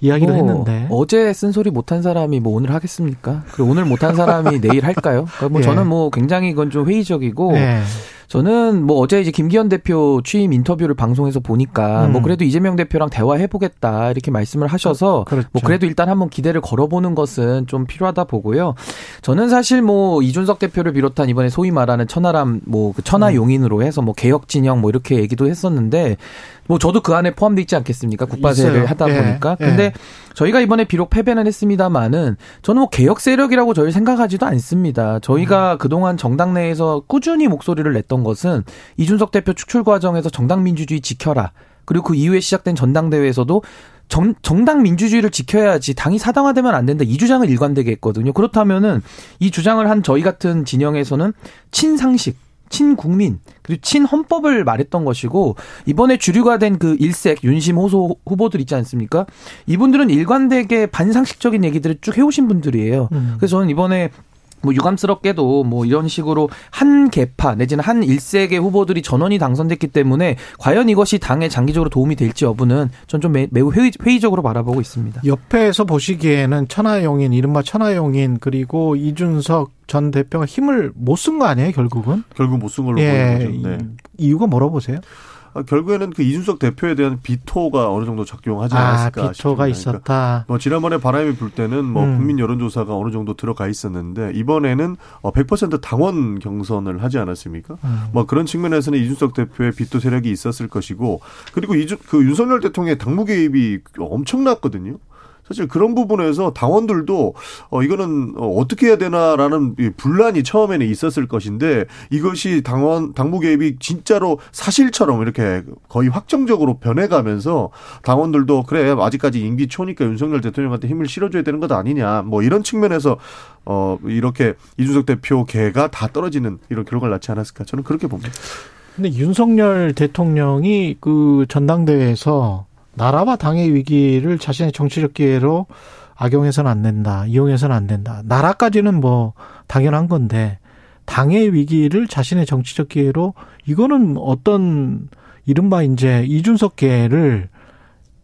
이야기를 뭐 했는데. 어제 쓴소리 못한 사람이 뭐 오늘 하겠습니까? 그리고 오늘 못한 사람이 내일 할까요? 그러니까 뭐 예. 저는 뭐 굉장히 이건 좀 회의적이고 예. 저는 뭐 어제 이제 김기현 대표 취임 인터뷰를 방송에서 보니까 음. 뭐 그래도 이재명 대표랑 대화해 보겠다 이렇게 말씀을 하셔서 그렇죠. 뭐 그래도 일단 한번 기대를 걸어보는 것은 좀 필요하다 보고요. 저는 사실 뭐 이준석 대표를 비롯한 이번에 소위 말하는 천하람 뭐 그 천하 용인으로 해서 뭐 개혁 진영 뭐 이렇게 얘기도 했었는데 뭐 저도 그 안에 포함돼 있지 않겠습니까? 국바세를 있어요. 하다 예, 보니까. 예. 근데 저희가 이번에 비록 패배는 했습니다만은 저는 뭐 개혁 세력이라고 저희 생각하지도 않습니다. 음. 저희가 그동안 정당 내에서 꾸준히 목소리를 냈던 것은 이준석 대표 축출 과정에서 정당 민주주의 지켜라. 그리고 그 이후에 시작된 전당대회에서도 정, 정당 민주주의를 지켜야지 당이 사당화되면 안 된다. 이 주장을 일관되게 했거든요. 그렇다면은 이 주장을 한 저희 같은 진영에서는 친상식, 친국민, 그리고 친헌법을 말했던 것이고 이번에 주류가 된 그 일색 윤심 호소 후보들 있지 않습니까? 이분들은 일관되게 반상식적인 얘기들을 쭉 해오신 분들이에요. 음. 그래서 저는 이번에 뭐 유감스럽게도 뭐 이런 식으로 한 개파 내지는 한 일색의 후보들이 전원이 당선됐기 때문에 과연 이것이 당에 장기적으로 도움이 될지 여부는 전 좀 매우 회의, 회의 적으로 바라보고 있습니다. 옆에서 보시기에는 천하용인, 이른바 천하용인, 그리고 이준석 전 대표가 힘을 못 쓴 거 아니에요, 결국은? 결국 못 쓴 걸로 예. 보이는 거죠. 네. 이유가 뭐라고 보세요? 아, 결국에는 그 이준석 대표에 대한 비토가 어느 정도 작용하지 아, 않았을까 비토가 싶습니다. 있었다. 그러니까 뭐 지난번에 바람이 불 때는 뭐 음. 국민 여론조사가 어느 정도 들어가 있었는데 이번에는 어, 100% 당원 경선을 하지 않았습니까? 음. 뭐 그런 측면에서는 이준석 대표의 비토 세력이 있었을 것이고 그리고 이준 그 윤석열 대통령의 당무 개입이 엄청났거든요. 사실 그런 부분에서 당원들도 어 이거는 어, 어떻게 해야 되나라는 이 분란이 처음에는 있었을 것인데 이것이 당원 당무 개입이 진짜로 사실처럼 이렇게 거의 확정적으로 변해가면서 당원들도 그래 아직까지 임기 초니까 윤석열 대통령한테 힘을 실어줘야 되는 것 아니냐 뭐 이런 측면에서 어 이렇게 이준석 대표 개가 다 떨어지는 이런 결과를 낳지 않았을까 저는 그렇게 봅니다. 근데 윤석열 대통령이 그 전당대회에서 나라와 당의 위기를 자신의 정치적 기회로 악용해서는 안 된다. 이용해서는 안 된다. 나라까지는 뭐 당연한 건데 당의 위기를 자신의 정치적 기회로 이거는 어떤 이른바 이제 이준석계를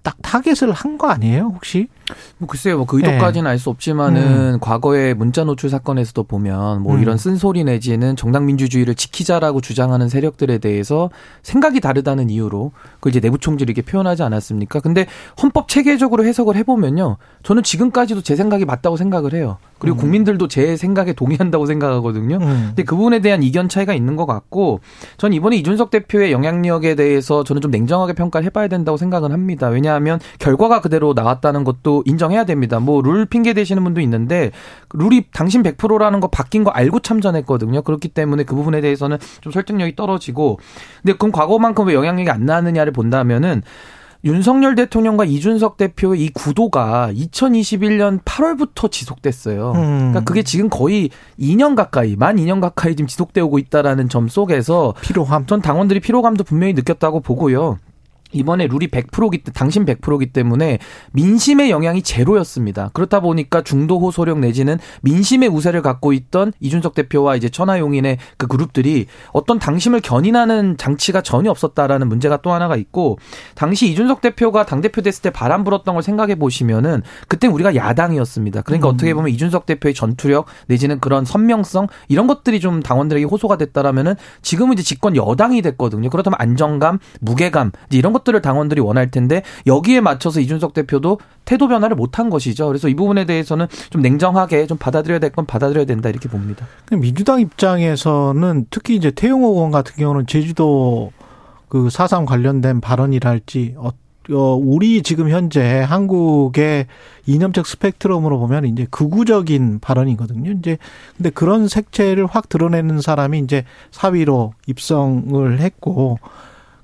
딱 타겟을 한 거 아니에요, 혹시? 뭐 글쎄요, 뭐그 의도까지는 알수 없지만은 음. 과거의 문자 노출 사건에서도 보면 뭐 음. 이런 쓴소리 내지는 정당 민주주의를 지키자라고 주장하는 세력들에 대해서 생각이 다르다는 이유로 그 이제 내부 총질을 이렇게 표현하지 않았습니까? 근데 헌법 체계적으로 해석을 해보면요, 저는 지금까지도 제 생각이 맞다고 생각을 해요. 그리고 음. 국민들도 제 생각에 동의한다고 생각하거든요. 음. 근데 그 부분에 대한 이견 차이가 있는 것 같고, 전 이번에 이준석 대표의 영향력에 대해서 저는 좀 냉정하게 평가를 해봐야 된다고 생각은 합니다. 왜냐하면 결과가 그대로 나왔다는 것도 인정해야 됩니다. 뭐 룰 핑계 대시는 분도 있는데 룰이 당신 100%라는 거 바뀐 거 알고 참전했거든요. 그렇기 때문에 그 부분에 대해서는 좀 설득력이 떨어지고, 근데 그럼 과거만큼 왜 영향력이 안 나느냐를 본다면은. 윤석열 대통령과 이준석 대표의 이 구도가 2021년 8월부터 지속됐어요. 음. 그러니까 그게 지금 거의 2년 가까이, 만 2년 가까이 지금 지속되고 있다라는 점 속에서 피로함. 전 당원들이 피로감도 분명히 느꼈다고 보고요. 이번에 룰이 100%기 때 당신 100%기 때문에 민심의 영향이 제로였습니다. 그렇다 보니까 중도 호소력 내지는 민심의 우세를 갖고 있던 이준석 대표와 이제 천하용인의 그 그룹들이 어떤 당심을 견인하는 장치가 전혀 없었다라는 문제가 또 하나가 있고 당시 이준석 대표가 당 대표 됐을 때 바람 불었던 걸 생각해 보시면은 그때 우리가 야당이었습니다. 그러니까 음. 어떻게 보면 이준석 대표의 전투력 내지는 그런 선명성 이런 것들이 좀 당원들에게 호소가 됐다라면은 지금은 이제 집권 여당이 됐거든요. 그렇다면 안정감, 무게감 이런 것들을 당원들이 원할 텐데 여기에 맞춰서 이준석 대표도 태도 변화를 못한 것이죠. 그래서 이 부분에 대해서는 좀 냉정하게 좀 받아들여야 될 건 받아들여야 된다 이렇게 봅니다. 민주당 입장에서는 특히 이제 태용호 의원 같은 경우는 제주도 그 사상 관련된 발언이랄지 어, 어, 우리 지금 현재 한국의 이념적 스펙트럼으로 보면 이제 극우적인 발언이거든요. 이제 근데 그런 색채를 확 드러내는 사람이 이제 사위로 입성을 했고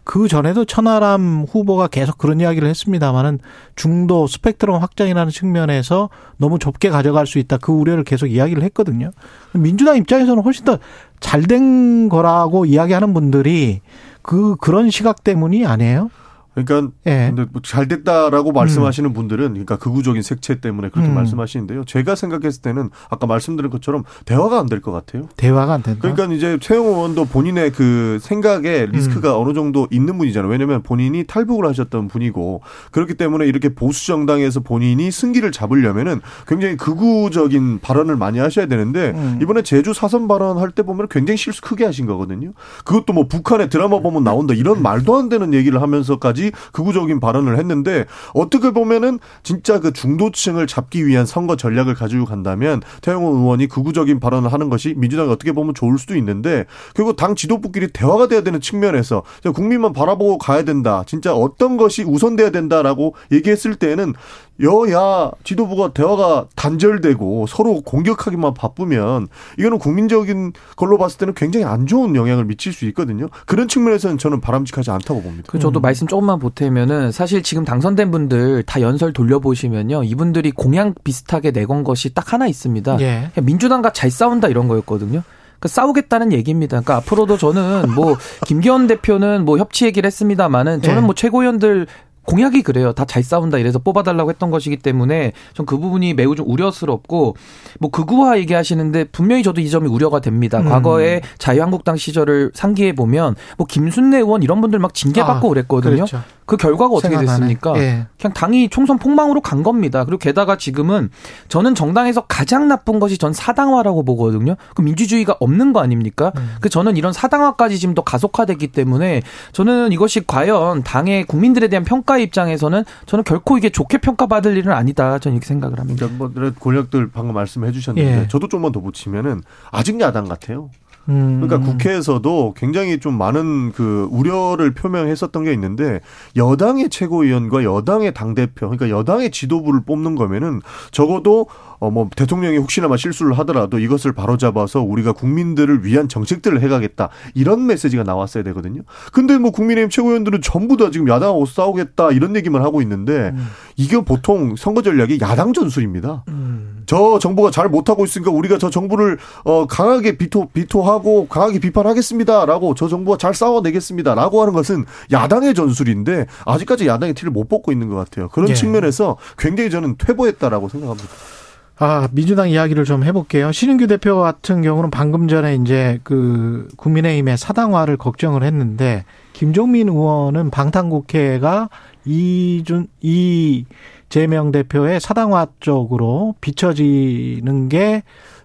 그 전에도 천하람 후보가 계속 그런 이야기를 했습니다만은 중도 스펙트럼 확장이라는 측면에서 너무 좁게 가져갈 수 있다. 그 우려를 계속 이야기를 했거든요. 민주당 입장에서는 훨씬 더 잘 된 거라고 이야기하는 분들이 그 그런 시각 때문이 아니에요? 그러니까 예. 근데 뭐 잘 됐다라고 말씀하시는 분들은 그러니까 극우적인 색채 때문에 그렇게 음. 말씀하시는데요. 제가 생각했을 때는 아까 말씀드린 것처럼 대화가 안 될 것 같아요. 대화가 안 된다. 그러니까 이제 최영 의원도 본인의 그 생각에 리스크가 음. 어느 정도 있는 분이잖아요. 왜냐하면 본인이 탈북을 하셨던 분이고 그렇기 때문에 이렇게 보수 정당에서 본인이 승기를 잡으려면은 굉장히 극우적인 발언을 많이 하셔야 되는데 음. 이번에 제주 사선 발언할 때 보면 굉장히 실수 크게 하신 거거든요. 그것도 뭐 북한의 드라마 보면 나온다 이런 말도 안 되는 얘기를 하면서까지 극우적인 발언을 했는데 어떻게 보면은 진짜 그 중도층을 잡기 위한 선거 전략을 가지고 간다면 태영호 의원이 극우적인 발언을 하는 것이 민주당이 어떻게 보면 좋을 수도 있는데 그리고 당 지도부끼리 대화가 돼야 되는 측면에서 국민만 바라보고 가야 된다. 진짜 어떤 것이 우선돼야 된다라고 얘기했을 때는 여야 지도부가 대화가 단절되고 서로 공격하기만 바쁘면 이거는 국민적인 걸로 봤을 때는 굉장히 안 좋은 영향을 미칠 수 있거든요. 그런 측면에서는 저는 바람직하지 않다고 봅니다. 그 저도 말씀 조금만 보태면은 사실 지금 당선된 분들 다 연설 돌려보시면요. 이분들이 공약 비슷하게 내건 것이 딱 하나 있습니다. 예. 민주당과 잘 싸운다 이런 거였거든요. 그 싸우겠다는 얘기입니다. 그러니까 앞으로도 저는 뭐 김기현 대표는 뭐 협치 얘기를 했습니다만은 저는 예. 뭐 최고위원들 공약이 그래요. 다 잘 싸운다 이래서 뽑아달라고 했던 것이기 때문에 전 그 부분이 매우 좀 우려스럽고 뭐 극우화 얘기하시는데 분명히 저도 이 점이 우려가 됩니다. 음. 과거에 자유한국당 시절을 상기해 보면 뭐 김순례 의원 이런 분들 막 징계받고 아, 그랬거든요. 그렇죠. 그 결과가 어떻게. 됐습니까? 예. 그냥 당이 총선 폭망으로 간 겁니다. 그리고 게다가 지금은 저는 정당에서 가장 나쁜 것이 전 사당화라고 보거든요. 그 민주주의가 없는 거 아닙니까? 음. 그 저는 이런 사당화까지 지금 더 가속화됐기 때문에 저는 이것이 과연 당의 국민들에 대한 평가 입장에서는 저는 결코 이게 좋게 평가받을 일은 아니다. 저는 이렇게 생각을 합니다. 그러니까 뭐 권력들 방금 말씀해 주셨는데 예. 저도 좀만 더 붙이면은 아직 야당 같아요. 음. 그러니까 국회에서도 굉장히 좀 많은 그 우려를 표명했었던 게 있는데 여당의 최고위원과 여당의 당 대표, 그러니까 여당의 지도부를 뽑는 거면은 적어도 어뭐 대통령이 혹시나마 실수를 하더라도 이것을 바로잡아서 우리가 국민들을 위한 정책들을 해가겠다 이런 메시지가 나왔어야 되거든요. 근데 뭐 국민의힘 최고위원들은 전부 다 지금 야당하고 싸우겠다 이런 얘기만 하고 있는데 이게 보통 선거 전략이 야당 전술입니다. 저 정부가 잘 못하고 있으니까 우리가 저 정부를 어 강하게 비토 비토하고 강하게 비판하겠습니다라고 저 정부가 잘 싸워내겠습니다라고 하는 것은 야당의 전술인데 아직까지 야당의 티를 못 뽑고 있는 것 같아요. 그런 예. 측면에서 굉장히 저는 퇴보했다라고 생각합니다. 아, 민주당 이야기를 좀 해볼게요. 신인규 대표 같은 경우는 방금 전에 이제 그 국민의힘의 사당화를 걱정을 했는데 김종민 의원은 방탄국회가 이준 이재명 대표의 사당화 쪽으로 비춰지는 게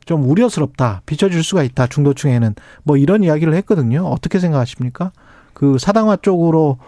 좀 우려스럽다. 비춰질 수가 있다. 중도층에는 뭐 이런 이야기를 했거든요. 어떻게 생각하십니까? 그 사당화 쪽으로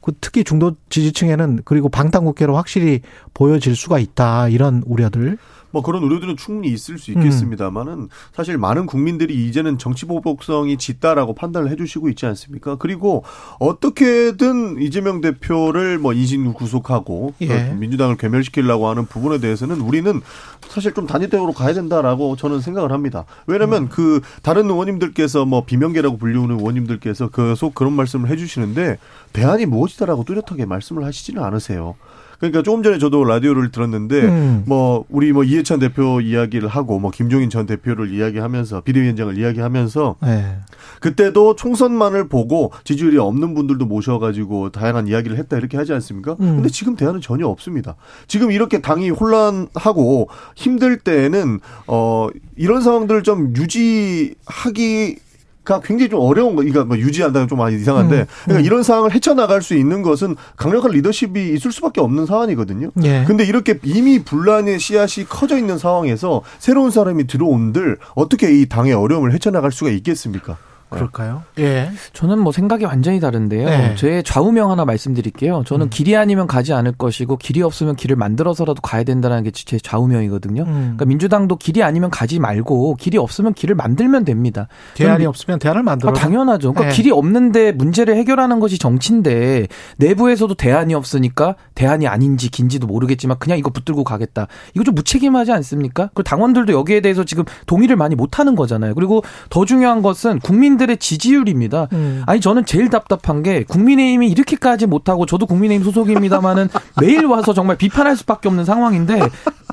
그 특히 중도 지지층에는 그리고 방탄국회로 확실히 보여질 수가 있다. 이런 우려들. 뭐 그런 우려들은 충분히 있을 수 있겠습니다만은 사실 많은 국민들이 이제는 정치 보복성이 짙다라고 판단을 해주시고 있지 않습니까? 그리고 어떻게든 이재명 대표를 뭐 인신 구속하고 예. 민주당을 괴멸시키려고 하는 부분에 대해서는 우리는 사실 좀 단일대우로 가야 된다라고 저는 생각을 합니다. 왜냐하면 그 다른 의원님들께서 뭐 비명계라고 불리우는 의원님들께서 계속 그런 말씀을 해주시는데 대안이 무엇이다라고 뚜렷하게 말씀을 하시지는 않으세요. 그러니까 조금 전에 저도 라디오를 들었는데 음. 뭐 우리 뭐 이해찬 대표 이야기를 하고 뭐 김종인 전 대표를 이야기하면서 비대위원장을 이야기하면서 네. 그때도 총선만을 보고 지지율이 없는 분들도 모셔가지고 다양한 이야기를 했다 이렇게 하지 않습니까? 음. 근데 지금 대안은 전혀 없습니다. 지금 이렇게 당이 혼란하고 힘들 때에는 어 이런 상황들을 좀 유지하기 가 굉장히 좀 어려운 거, 그러니까 뭐 유지한다면 좀 많이 이상한데, 음, 그러니까 음. 이런 상황을 헤쳐나갈 수 있는 것은 강력한 리더십이 있을 수밖에 없는 상황이거든요. 예. 근데 이렇게 이미 분란의 씨앗이 커져 있는 상황에서 새로운 사람이 들어온들 어떻게 이 당의 어려움을 헤쳐나갈 수가 있겠습니까? 그럴까요? 예. 저는 뭐 생각이 완전히 다른데요. 네. 제 좌우명 하나 말씀드릴게요. 저는 음. 길이 아니면 가지 않을 것이고 길이 없으면 길을 만들어서라도 가야 된다는 게 제 좌우명이거든요. 음. 그러니까 민주당도 길이 아니면 가지 말고 길이 없으면 길을 만들면 됩니다. 대안이 없으면 대안을 만들어. 아, 당연하죠. 그러니까 네. 길이 없는데 문제를 해결하는 것이 정치인데 내부에서도 대안이 없으니까 대안이 아닌지 긴지도 모르겠지만 그냥 이거 붙들고 가겠다. 이거 좀 무책임하지 않습니까? 그리고 당원들도 여기에 대해서 지금 동의를 많이 못 하는 거잖아요. 그리고 더 중요한 것은 국민들 국민들의 지지율입니다. 음. 아니 저는 제일 답답한 게 국민의힘이 이렇게까지 못하고 저도 국민의힘 소속입니다만은 매일 와서 정말 비판할 수밖에 없는 상황인데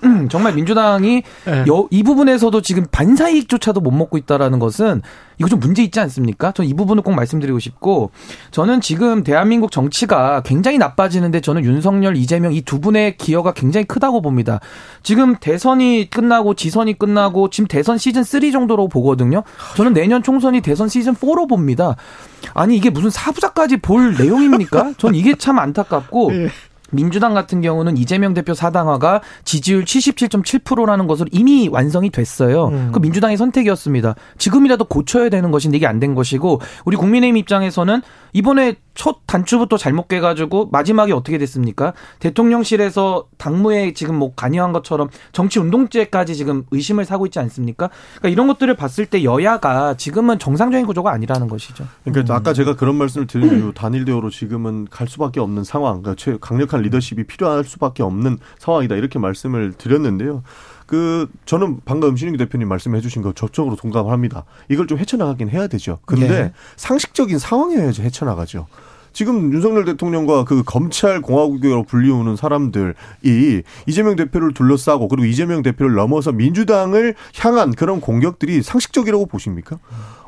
음, 정말 민주당이 네. 여- 이 부분에서도 지금 반사이익조차도 못 먹고 있다라는 것은 이거 좀 문제 있지 않습니까? 저는 이 부분을 꼭 말씀드리고 싶고 저는 지금 대한민국 정치가 굉장히 나빠지는데 저는 윤석열, 이재명 이 두 분의 기여가 굉장히 크다고 봅니다. 지금 대선이 끝나고 지선이 끝나고 지금 대선 시즌 3 정도로 보거든요. 저는 내년 총선이 대선 시즌 4로 봅니다. 아니 이게 무슨 사부작까지 볼 내용입니까? 전 이게 참 안타깝고 민주당 같은 경우는 이재명 대표 사당화가 지지율 77.7%라는 것으로 이미 완성이 됐어요. 음. 그 민주당의 선택이었습니다. 지금이라도 고쳐야 되는 것인데 이게 안 된 것이고 우리 국민의힘 입장에서는 이번에 첫 단추부터 잘못 깨가지고 마지막에 어떻게 됐습니까? 대통령실에서 당무에 지금 뭐 관여한 것처럼 정치 운동죄까지 지금 의심을 사고 있지 않습니까? 그러니까 이런 것들을 봤을 때 여야가 지금은 정상적인 구조가 아니라는 것이죠. 그러니까 아까 제가 그런 말씀을 드린 이유 단일 대우로 지금은 갈 수밖에 없는 상황, 그러니까 최- 강력한 리더십이 필요할 수밖에 없는 상황이다 이렇게 말씀을 드렸는데요. 그 저는 방금 신윤기 대표님 말씀해 주신 거 적극적으로 동감을 합니다. 이걸 좀 헤쳐나가긴 해야 되죠. 근데 예. 상식적인 상황이어야지 헤쳐나가죠. 지금 윤석열 대통령과 그 검찰 공화국으로 불리우는 사람들이 이재명 대표를 둘러싸고 그리고 이재명 대표를 넘어서 민주당을 향한 그런 공격들이 상식적이라고 보십니까?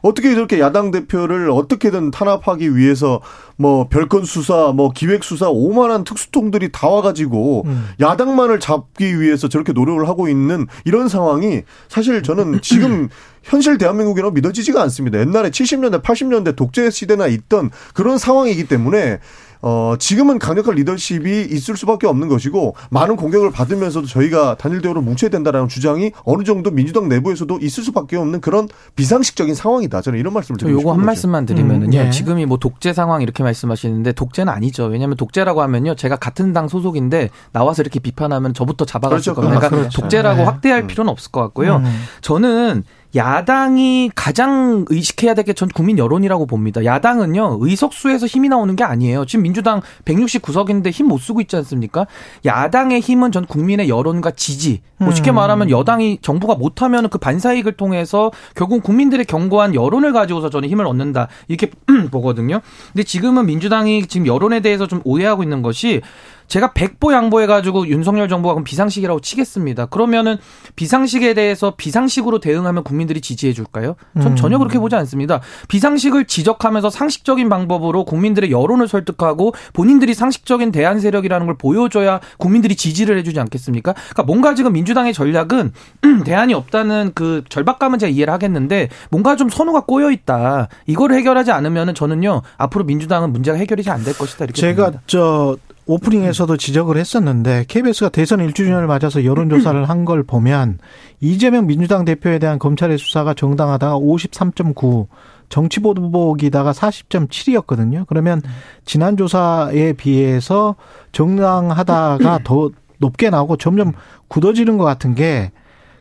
어떻게 저렇게 야당 대표를 어떻게든 탄압하기 위해서 뭐 별건 수사, 뭐 기획 수사 오만한 특수통들이 다 와가지고 야당만을 잡기 위해서 저렇게 노력을 하고 있는 이런 상황이 사실 저는 지금 현실 대한민국이라고 믿어지지가 않습니다. 옛날에 70년대, 80년대 독재 시대나 있던 그런 상황이기 때문에 어, 지금은 강력한 리더십이 있을 수밖에 없는 것이고 많은 공격을 받으면서도 저희가 단일 대우로 뭉쳐야 된다라는 주장이 어느 정도 민주당 내부에서도 있을 수밖에 없는 그런 비상식적인 상황이다. 저는 이런 말씀을 저 드리고 요거 한 거죠. 말씀만 드리면은요. 음, 예. 지금이 뭐 독재 상황 이렇게 말씀하시는데 독재는 아니죠. 왜냐하면 독재라고 하면요. 제가 같은 당 소속인데 나와서 이렇게 비판하면 저부터 잡아갔을 그렇죠. 겁니다. 그러니까 그렇죠. 독재라고 네. 확대할 필요는 없을 것 같고요. 음. 저는 야당이 가장 의식해야 될 게 전 국민 여론이라고 봅니다. 야당은요, 의석수에서 힘이 나오는 게 아니에요. 지금 민주당 169석인데 힘 못 쓰고 있지 않습니까? 야당의 힘은 전 국민의 여론과 지지. 뭐 쉽게 음. 말하면 여당이 정부가 못하면 그 반사이익을 통해서 결국 국민들의 견고한 여론을 가지고서 저는 힘을 얻는다. 이렇게 보거든요. 근데 지금은 민주당이 지금 여론에 대해서 좀 오해하고 있는 것이 제가 백보 양보해가지고 윤석열 정부가 그럼 비상식이라고 치겠습니다. 그러면은 비상식에 대해서 비상식으로 대응하면 국민들이 지지해 줄까요? 전 음. 전혀 그렇게 보지 않습니다. 비상식을 지적하면서 상식적인 방법으로 국민들의 여론을 설득하고 본인들이 상식적인 대안 세력이라는 걸 보여줘야 국민들이 지지를 해주지 않겠습니까? 그러니까 뭔가 지금 민주당의 전략은 대안이 없다는 그 절박감은 제가 이해를 하겠는데 뭔가 좀 선호가 꼬여 있다. 이걸 해결하지 않으면은 저는요 앞으로 민주당은 문제가 해결이 잘 안 될 것이다 이렇게 제가 봅니다. 저 오프닝에서도 지적을 했었는데 KBS가 대선 1주년을 맞아서 여론조사를 한 걸 보면 이재명 민주당 대표에 대한 검찰의 수사가 정당하다가 53.9 정치보복이다가 40.7이었거든요. 그러면 지난 조사에 비해서 정당하다가 더 높게 나오고 점점 굳어지는 것 같은 게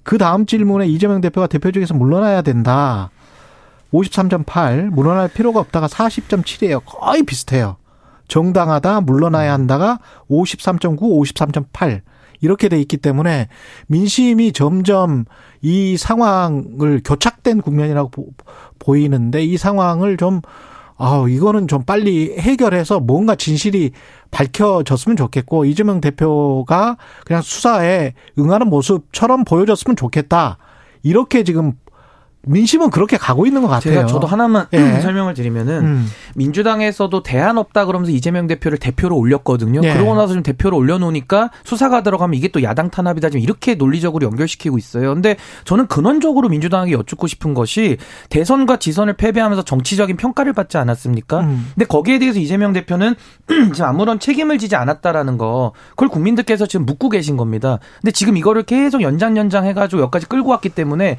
그 다음 질문에 이재명 대표가 대표직에서 물러나야 된다. 53.8 물러날 필요가 없다가 40.7이에요. 거의 비슷해요. 정당하다 물러나야 한다가 53.9, 53.8 이렇게 돼 있기 때문에 민심이 점점 이 상황을 교착된 국면이라고 보, 보이는데 이 상황을 좀 아, 이거는 좀 빨리 해결해서 뭔가 진실이 밝혀졌으면 좋겠고 이재명 대표가 그냥 수사에 응하는 모습처럼 보여줬으면 좋겠다. 이렇게 지금 민심은 그렇게 가고 있는 것 같아요. 제가 저도 하나만 예. 설명을 드리면은 음. 민주당에서도 대안 없다 그러면서 이재명 대표를 대표로 올렸거든요. 예. 그러고 나서 좀 대표로 올려놓으니까 수사가 들어가면 이게 또 야당 탄압이다 지금 이렇게 논리적으로 연결시키고 있어요. 근데 저는 근원적으로 민주당에게 여쭙고 싶은 것이 대선과 지선을 패배하면서 정치적인 평가를 받지 않았습니까? 음. 근데 거기에 대해서 이재명 대표는 지금 아무런 책임을 지지 않았다라는 거 그걸 국민들께서 지금 묻고 계신 겁니다. 근데 지금 이거를 계속 연장 연장 해가지고 여기까지 끌고 왔기 때문에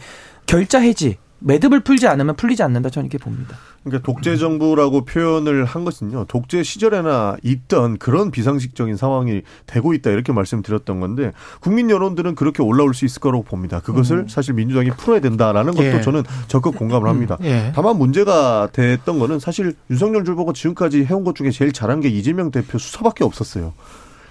결자 해지 매듭을 풀지 않으면 풀리지 않는다 저는 이렇게 봅니다. 그러니까 독재 정부라고 표현을 한 것은요. 독재 시절에나 있던 그런 비상식적인 상황이 되고 있다 이렇게 말씀드렸던 건데 국민 여론들은 그렇게 올라올 수 있을 거라고 봅니다. 그것을 사실 민주당이 풀어야 된다라는 것도 예. 저는 적극 공감을 합니다. 예. 다만 문제가 됐던 거는 사실 윤석열 줄보고 지금까지 해온 것 중에 제일 잘한 게 이재명 대표 수사밖에 없었어요.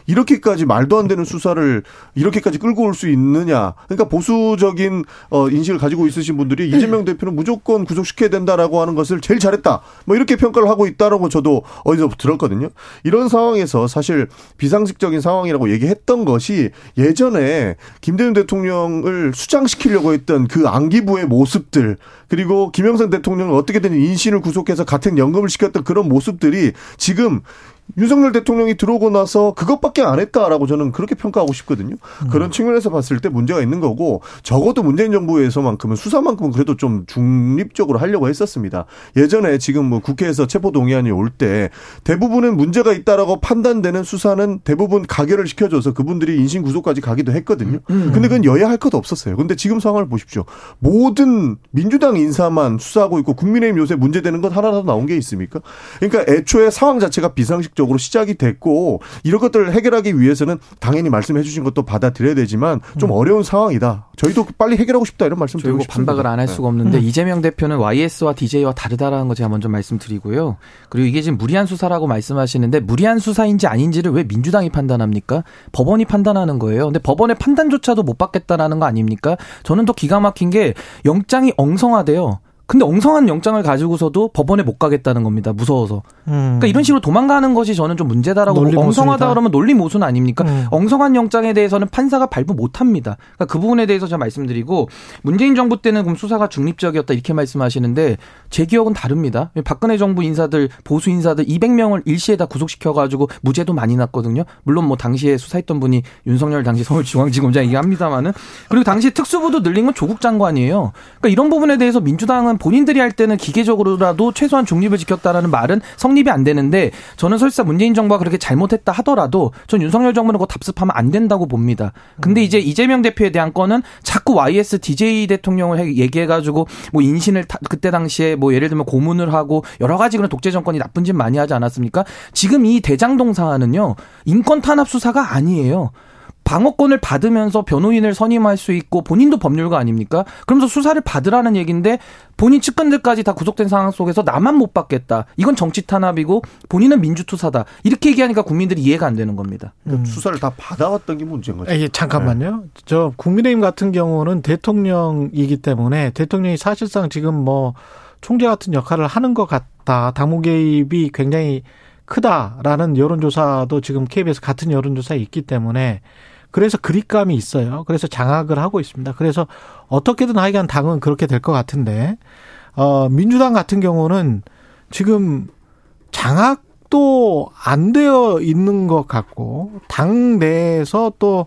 이렇게까지 말도 안 되는 수사를 이렇게까지 끌고 올 수 있느냐. 그러니까 보수적인 어 인식을 가지고 있으신 분들이 이재명 대표는 무조건 구속시켜야 된다라고 하는 것을 제일 잘했다. 뭐 이렇게 평가를 하고 있다라고 저도 어디서 들었거든요. 이런 상황에서 사실 비상식적인 상황이라고 얘기했던 것이 예전에 김대중 대통령을 수장시키려고 했던 그 안기부의 모습들 그리고 김영삼 대통령을 어떻게든 인신을 구속해서 같은 연금을 시켰던 그런 모습들이 지금 윤석열 대통령이 들어오고 나서 그것밖에 안 했다라고 저는 그렇게 평가하고 싶거든요. 음. 그런 측면에서 봤을 때 문제가 있는 거고 적어도 문재인 정부에서만큼은 수사만큼은 그래도 좀 중립적으로 하려고 했었습니다. 예전에 지금 뭐 국회에서 체포 동의안이 올 때 대부분은 문제가 있다라고 판단되는 수사는 대부분 가결을 시켜줘서 그분들이 인신 구속까지 가기도 했거든요. 음. 근데 그건 여야 할 것 없었어요. 근데 지금 상황을 보십시오. 모든 민주당 인사만 수사하고 있고 국민의힘 요새 문제되는 건 하나라도 나온 게 있습니까? 그러니까 애초에 상황 자체가 비상식 적으로 시작이 됐고 이런 것들을 해결하기 위해서는 당연히 말씀해 주신 것도 받아들여야 되지만 좀 음. 어려운 상황이다. 저희도 빨리 해결하고 싶다 이런 말씀 드리고 싶습니다. 반박을 안 할 수가 없는데 네. 이재명 대표는 YS와 DJ와 다르다라는 거 제가 먼저 말씀드리고요. 그리고 이게 지금 무리한 수사라고 말씀하시는데 무리한 수사인지 아닌지를 왜 민주당이 판단합니까? 법원이 판단하는 거예요. 근데 법원의 판단조차도 못 받겠다라는 거 아닙니까? 저는 또 기가 막힌 게 영장이 엉성하대요. 근데 엉성한 영장을 가지고서도 법원에 못 가겠다는 겁니다. 무서워서. 음. 그러니까 이런 식으로 도망가는 것이 저는 좀 문제다라고 엉성하다 그러면 논리 모순 아닙니까? 음. 엉성한 영장에 대해서는 판사가 발부 못 합니다. 그러니까 그 부분에 대해서 제가 말씀드리고 문재인 정부 때는 그럼 수사가 중립적이었다 이렇게 말씀하시는데 제 기억은 다릅니다. 박근혜 정부 인사들 보수 인사들 200명을 일시에 다 구속시켜 가지고 무죄도 많이 났거든요. 물론 뭐 당시에 수사했던 분이 윤석열 당시 서울중앙지검장이긴 합니다만은 그리고 당시 특수부도 늘린 건 조국 장관이에요. 그러니까 이런 부분에 대해서 민주당은 본인들이 할 때는 기계적으로라도 최소한 중립을 지켰다라는 말은 성립 이 안 되는데 저는 설사 문재인 정부가 그렇게 잘못했다 하더라도 전 윤석열 정부는 그거 답습하면 안 된다고 봅니다. 근데 이제 이재명 대표에 대한 건은 자꾸 YS DJ 대통령을 얘기해가지고 뭐 인신을 타, 그때 당시에 뭐 예를 들면 고문을 하고 여러 가지 그런 독재 정권이 나쁜 짓 많이 하지 않았습니까? 지금 이 대장동 사안은요 인권 탄압 수사가 아니에요. 방어권을 받으면서 변호인을 선임할 수 있고 본인도 법률가 아닙니까? 그러면서 수사를 받으라는 얘기인데 본인 측근들까지 다 구속된 상황 속에서 나만 못 받겠다. 이건 정치 탄압이고 본인은 민주투사다. 이렇게 얘기하니까 국민들이 이해가 안 되는 겁니다. 그러니까 음. 수사를 다 받아왔던 게 문제인 거죠. 예, 잠깐만요. 네. 저 국민의힘 같은 경우는 대통령이기 때문에 대통령이 사실상 지금 뭐 총재 같은 역할을 하는 것 같다. 당무 개입이 굉장히 크다라는 여론조사도 지금 KBS 같은 여론조사에 있기 때문에 그래서 그립감이 있어요. 그래서 장악을 하고 있습니다. 그래서 어떻게든 하여간 당은 그렇게 될 것 같은데, 어, 민주당 같은 경우는 지금 장악도 안 되어 있는 것 같고, 당 내에서 또,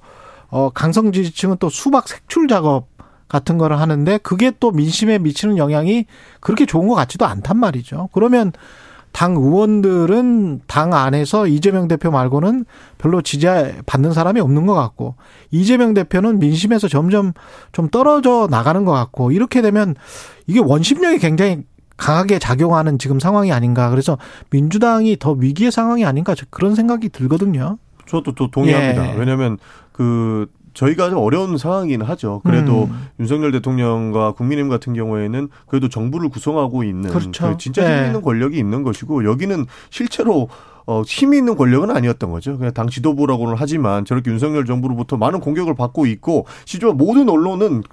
어, 강성 지지층은 또 수박 색출 작업 같은 거를 하는데, 그게 또 민심에 미치는 영향이 그렇게 좋은 것 같지도 않단 말이죠. 그러면 당 의원들은 당 안에서 이재명 대표 말고는 별로 지지받는 사람이 없는 것 같고 이재명 대표는 민심에서 점점 좀 떨어져 나가는 것 같고 이렇게 되면 이게 원심력이 굉장히 강하게 작용하는 지금 상황이 아닌가. 그래서 민주당이 더 위기의 상황이 아닌가 그런 생각이 들거든요. 저도 또 동의합니다. 예. 왜냐하면 그 저희가 좀 어려운 상황이긴 하죠. 그래도 음. 윤석열 대통령과 국민의힘 같은 경우에는 그래도 정부를 구성하고 있는 그렇죠. 그 진짜 힘 네. 있는 권력이 있는 것이고 여기는 실제로 어, 힘이 있는 권력은 아니었던 거죠. 그냥 당 지도부라고는 하지만 저렇게 윤석열 정부로부터 많은 공격을 받고 있고 실제로 모든 언론은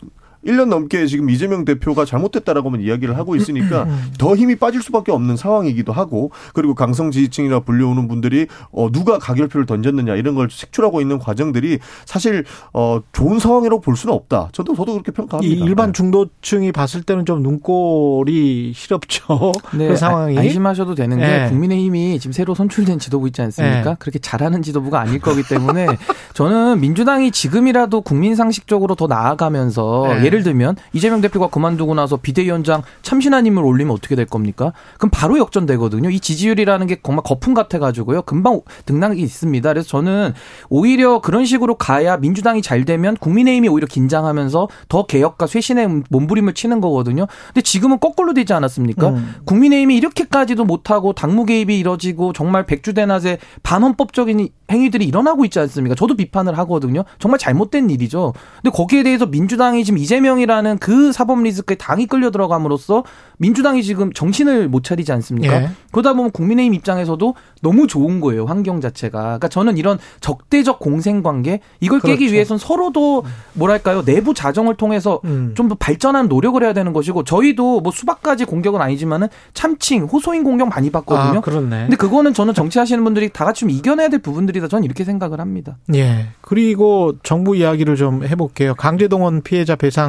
1년 넘게 지금 이재명 대표가 잘못됐다라고만 이야기를 하고 있으니까 음. 더 힘이 빠질 수밖에 없는 상황이기도 하고 그리고 강성 지지층이라 불려오는 분들이 어 누가 가결표를 던졌느냐 이런 걸 색출하고 있는 과정들이 사실 어 좋은 상황이라고 볼 수는 없다. 저도 저도 그렇게 평가합니다. 일반 네. 중도층이 봤을 때는 좀 눈꼴이 시렵죠. 네, 그 상황이 안심하셔도 되는 게 네. 국민의힘이 지금 새로 선출된 지도부 있지 않습니까? 네. 그렇게 잘하는 지도부가 아닐 거기 때문에 저는 민주당이 지금이라도 국민 상식적으로 더 나아가면서 네. 예를 들면 이재명 대표가 그만두고 나서 비대위원장 참신한님을 올리면 어떻게 될 겁니까? 그럼 바로 역전되거든요. 이 지지율이라는 게 정말 거품 같아가지고요. 금방 등락이 있습니다. 그래서 저는 오히려 그런 식으로 가야 민주당이 잘 되면 국민의힘이 오히려 긴장하면서 더 개혁과 쇄신의 몸부림을 치는 거거든요. 근데 지금은 거꾸로 되지 않았습니까? 음. 국민의힘이 이렇게까지도 못하고 당무 개입이 이뤄지고 정말 백주대낮에 반헌법적인 행위들이 일어나고 있지 않습니까? 저도 비판을 하거든요. 정말 잘못된 일이죠. 근데 거기에 대해서 민주당이 지금 이재 이재명이라는 그 사법 리스크에 당이 끌려 들어감으로써 민주당이 지금 정신을 못 차리지 않습니까? 예. 그러다 보면 국민의힘 입장에서도 너무 좋은 거예요 환경 자체가. 그러니까 저는 이런 적대적 공생 관계 이걸 깨기 그렇죠. 위해선 서로도 뭐랄까요 내부 자정을 통해서 음. 좀더 발전하는 노력을 해야 되는 것이고 저희도 뭐 수박까지 공격은 아니지만은 참칭 호소인 공격 많이 받거든요. 아, 그렇네. 근데 그거는 저는 정치하시는 분들이 다 같이 좀 이겨내야 될 부분들이다. 저는 이렇게 생각을 합니다. 예. 그리고 정부 이야기를 좀 해볼게요. 강제동원 피해자 배상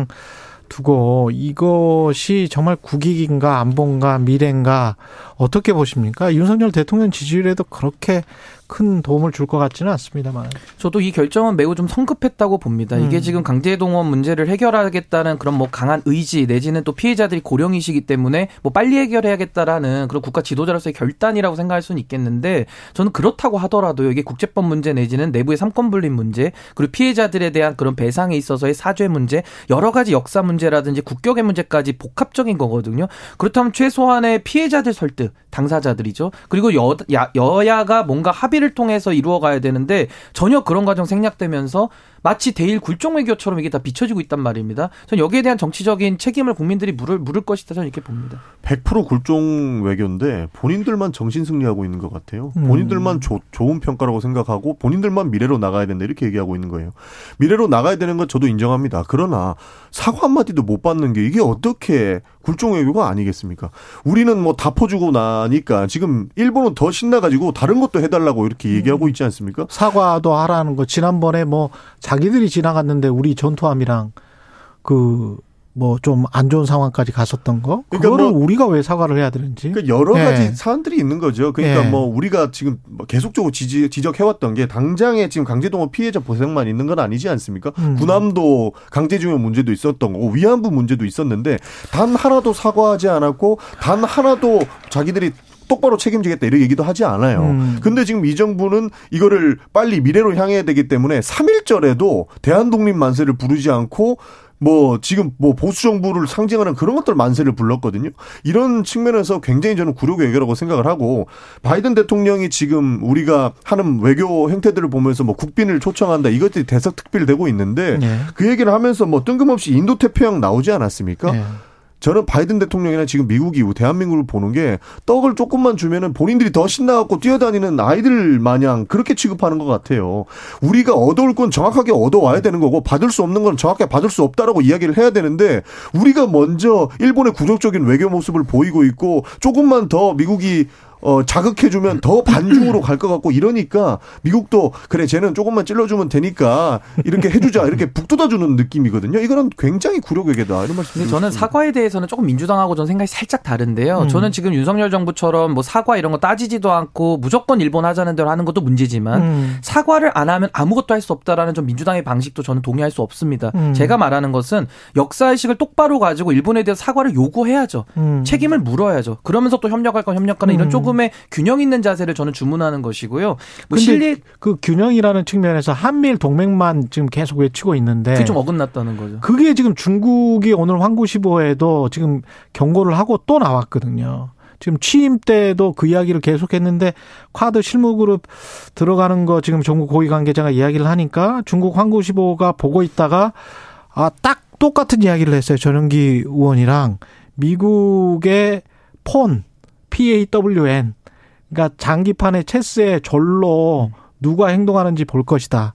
두고 이것이 정말 국익인가 안본가 미래인가 어떻게 보십니까? 윤석열 대통령 지지율에도 그렇게 큰 도움을 줄 것 같지는 않습니다만. 저도 이 결정은 매우 좀 성급했다고 봅니다. 이게 음. 지금 강제동원 문제를 해결하겠다는 그런 뭐 강한 의지 내지는 또 피해자들이 고령이시기 때문에 뭐 빨리 해결해야겠다라는 그런 국가 지도자로서의 결단이라고 생각할 수는 있겠는데 저는 그렇다고 하더라도요. 이게 국제법 문제 내지는 내부의 삼권 분립 문제 그리고 피해자들에 대한 그런 배상에 있어서의 사죄 문제 여러 가지 역사 문제라든지 국격의 문제까지 복합적인 거거든요. 그렇다면 최소한의 피해자들 설득 당사자들이죠. 그리고 여, 야, 여야가 뭔가 합의를 통해서 이루어가야 되는데 전혀 그런 과정 생략되면서 마치 대일 굴종 외교처럼 이게 다 비춰지고 있단 말입니다. 전 여기에 대한 정치적인 책임을 국민들이 물을 물을 것이다 저는 이렇게 봅니다. 100% 굴종 외교인데 본인들만 정신 승리하고 있는 것 같아요. 음. 본인들만 조- 좋은 평가라고 생각하고 본인들만 미래로 나가야 된다 이렇게 얘기하고 있는 거예요. 미래로 나가야 되는 건 저도 인정합니다. 그러나 사과 한마디도 못 받는 게 이게 어떻게 굴종 외교가 아니겠습니까? 우리는 뭐 다 퍼주고 나니까 지금 일본은 더 신나가지고 다른 것도 해달라고 이렇게 얘기하고 있지 않습니까? 사과도 하라는 거 지난번에 뭐 자기들이 지나갔는데 우리 전투함이랑 그 뭐좀안 좋은 상황까지 갔었던 거 그러니까 그거를 뭐- 우리가 왜 사과를 해야 되는지 그러니까 여러 예. 가지 사안들이 있는 거죠. 그러니까 예. 뭐 우리가 지금 뭐 계속적으로 지지, 지적해왔던 게 당장에 지금 강제동원 피해자 보상만 있는 건 아니지 않습니까? 음. 군함도 강제징용 문제도 있었던 거고 위안부 문제도 있었는데 단 하나도 사과하지 않았고 단 하나도 자기들이 똑바로 책임지겠다 이런 얘기도 하지 않아요. 음. 근데 지금 이 정부는 이거를 빨리 미래로 향해야 되기 때문에 3.1절에도 대한독립 만세를 부르지 않고 뭐 지금 뭐 보수 정부를 상징하는 그런 것들 만세를 불렀거든요. 이런 측면에서 굉장히 저는 굴욕 외교라고 생각을 하고 바이든 대통령이 지금 우리가 하는 외교 행태들을 보면서 뭐 국빈을 초청한다 이것들이 대서특필되고 있는데 예. 그 얘기를 하면서 뭐 뜬금없이 인도 태평양 나오지 않았습니까? 예. 저는 바이든 대통령이나 지금 미국이 대한민국을 보는 게 떡을 조금만 주면은 본인들이 더 신나갖고 뛰어다니는 아이들 마냥 그렇게 취급하는 것 같아요. 우리가 얻어올 건 정확하게 얻어와야 되는 거고 받을 수 없는 건 정확하게 받을 수 없다라고 이야기를 해야 되는데 우리가 먼저 일본의 구적적인 외교 모습을 보이고 있고 조금만 더 미국이 어, 자극해주면 더 반중으로 갈 것 같고 이러니까 미국도 그래 쟤는 조금만 찔러주면 되니까 이렇게 해주자 이렇게 북돋아주는 느낌이거든요. 이거는 굉장히 굴욕외교다 이런 말씀. 근데 저는 사과에 대해서는 조금 민주당하고 전 생각이 살짝 다른데요. 음. 저는 지금 윤석열 정부처럼 뭐 사과 이런 거 따지지도 않고 무조건 일본 하자는 대로 하는 것도 문제지만 음. 사과를 안 하면 아무것도 할 수 없다라는 좀 민주당의 방식도 저는 동의할 수 없습니다. 음. 제가 말하는 것은 역사의식을 똑바로 가지고 일본에 대해서 사과를 요구해야죠. 음. 책임을 물어야죠. 그러면서 또 협력할 건 협력하는 이런 음. 조금의 균형 있는 자세를 저는 주문하는 것이고요. 뭐 실리 그 균형이라는 측면에서 한미일 동맹만 지금 계속 외치고 있는데 그게 좀 어긋났다는 거죠. 그게 지금 중국이 오늘 황구시보에도 지금 경고를 하고 또 나왔거든요. 지금 취임 때도 그 이야기를 계속했는데 쿼드 실무그룹 들어가는 거 지금 중국 고위 관계자가 이야기를 하니까 중국 황구시보가 보고 있다가 아 딱 똑같은 이야기를 했어요. 전용기 의원이랑 미국의 폰 PAWN 그러니까 장기판의 체스의 절로 누가 행동하는지 볼 것이다.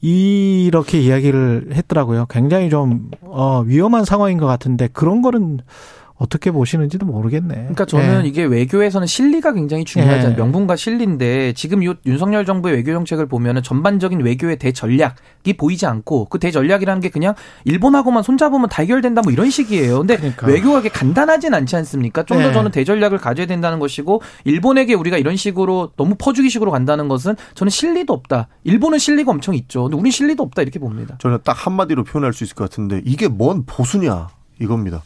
이렇게 이야기를 했더라고요. 굉장히 좀 어, 위험한 상황인 것 같은데 그런 거는 어떻게 보시는지도 모르겠네. 그러니까 저는 예. 이게 외교에서는 실리가 굉장히 중요하잖아요. 예. 명분과 실리인데 지금 요 윤석열 정부의 외교 정책을 보면은 전반적인 외교의 대전략이 보이지 않고 그 대전략이라는 게 그냥 일본하고만 손잡으면 다 해결된다 뭐 이런 식이에요. 근데 그러니까. 외교가 그렇게 간단하진 않지 않습니까? 좀더 예. 저는 대전략을 가져야 된다는 것이고 일본에게 우리가 이런 식으로 너무 퍼주기식으로 간다는 것은 저는 실리도 없다. 일본은 실리가 엄청 있죠. 근데 우린 실리도 없다 이렇게 봅니다. 저는 딱 한마디로 표현할 수 있을 것 같은데 이게 뭔 보수냐 이겁니다.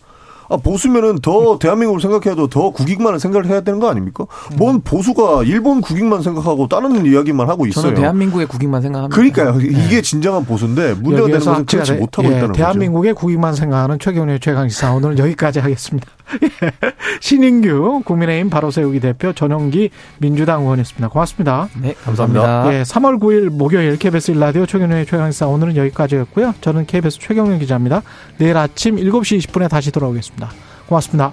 아, 보수면은 더 대한민국을 생각해도 더 국익만을 생각을 해야 되는 거 아닙니까? 뭔 보수가 일본 국익만 생각하고 다른 이야기만 하고 있어요. 저는 대한민국의 국익만 생각합니다. 그러니까 이게 진정한 보수인데 문제가 되는 것은 그렇지 못하고 예, 있다는 거죠. 대한민국의 국익만 생각하는 최경련의 최강시사 오늘 여기까지 하겠습니다. 신인규 국민의힘 바로 세우기 대표 전용기 민주당 의원이었습니다. 고맙습니다. 네, 감사합니다. 예, 3월 9일 목요일 KBS 일라디오 최경영의 최강사 오늘은 여기까지였고요. 저는 KBS 최경영 기자입니다. 내일 아침 7시 20분에 다시 돌아오겠 습니다. 고맙습니다.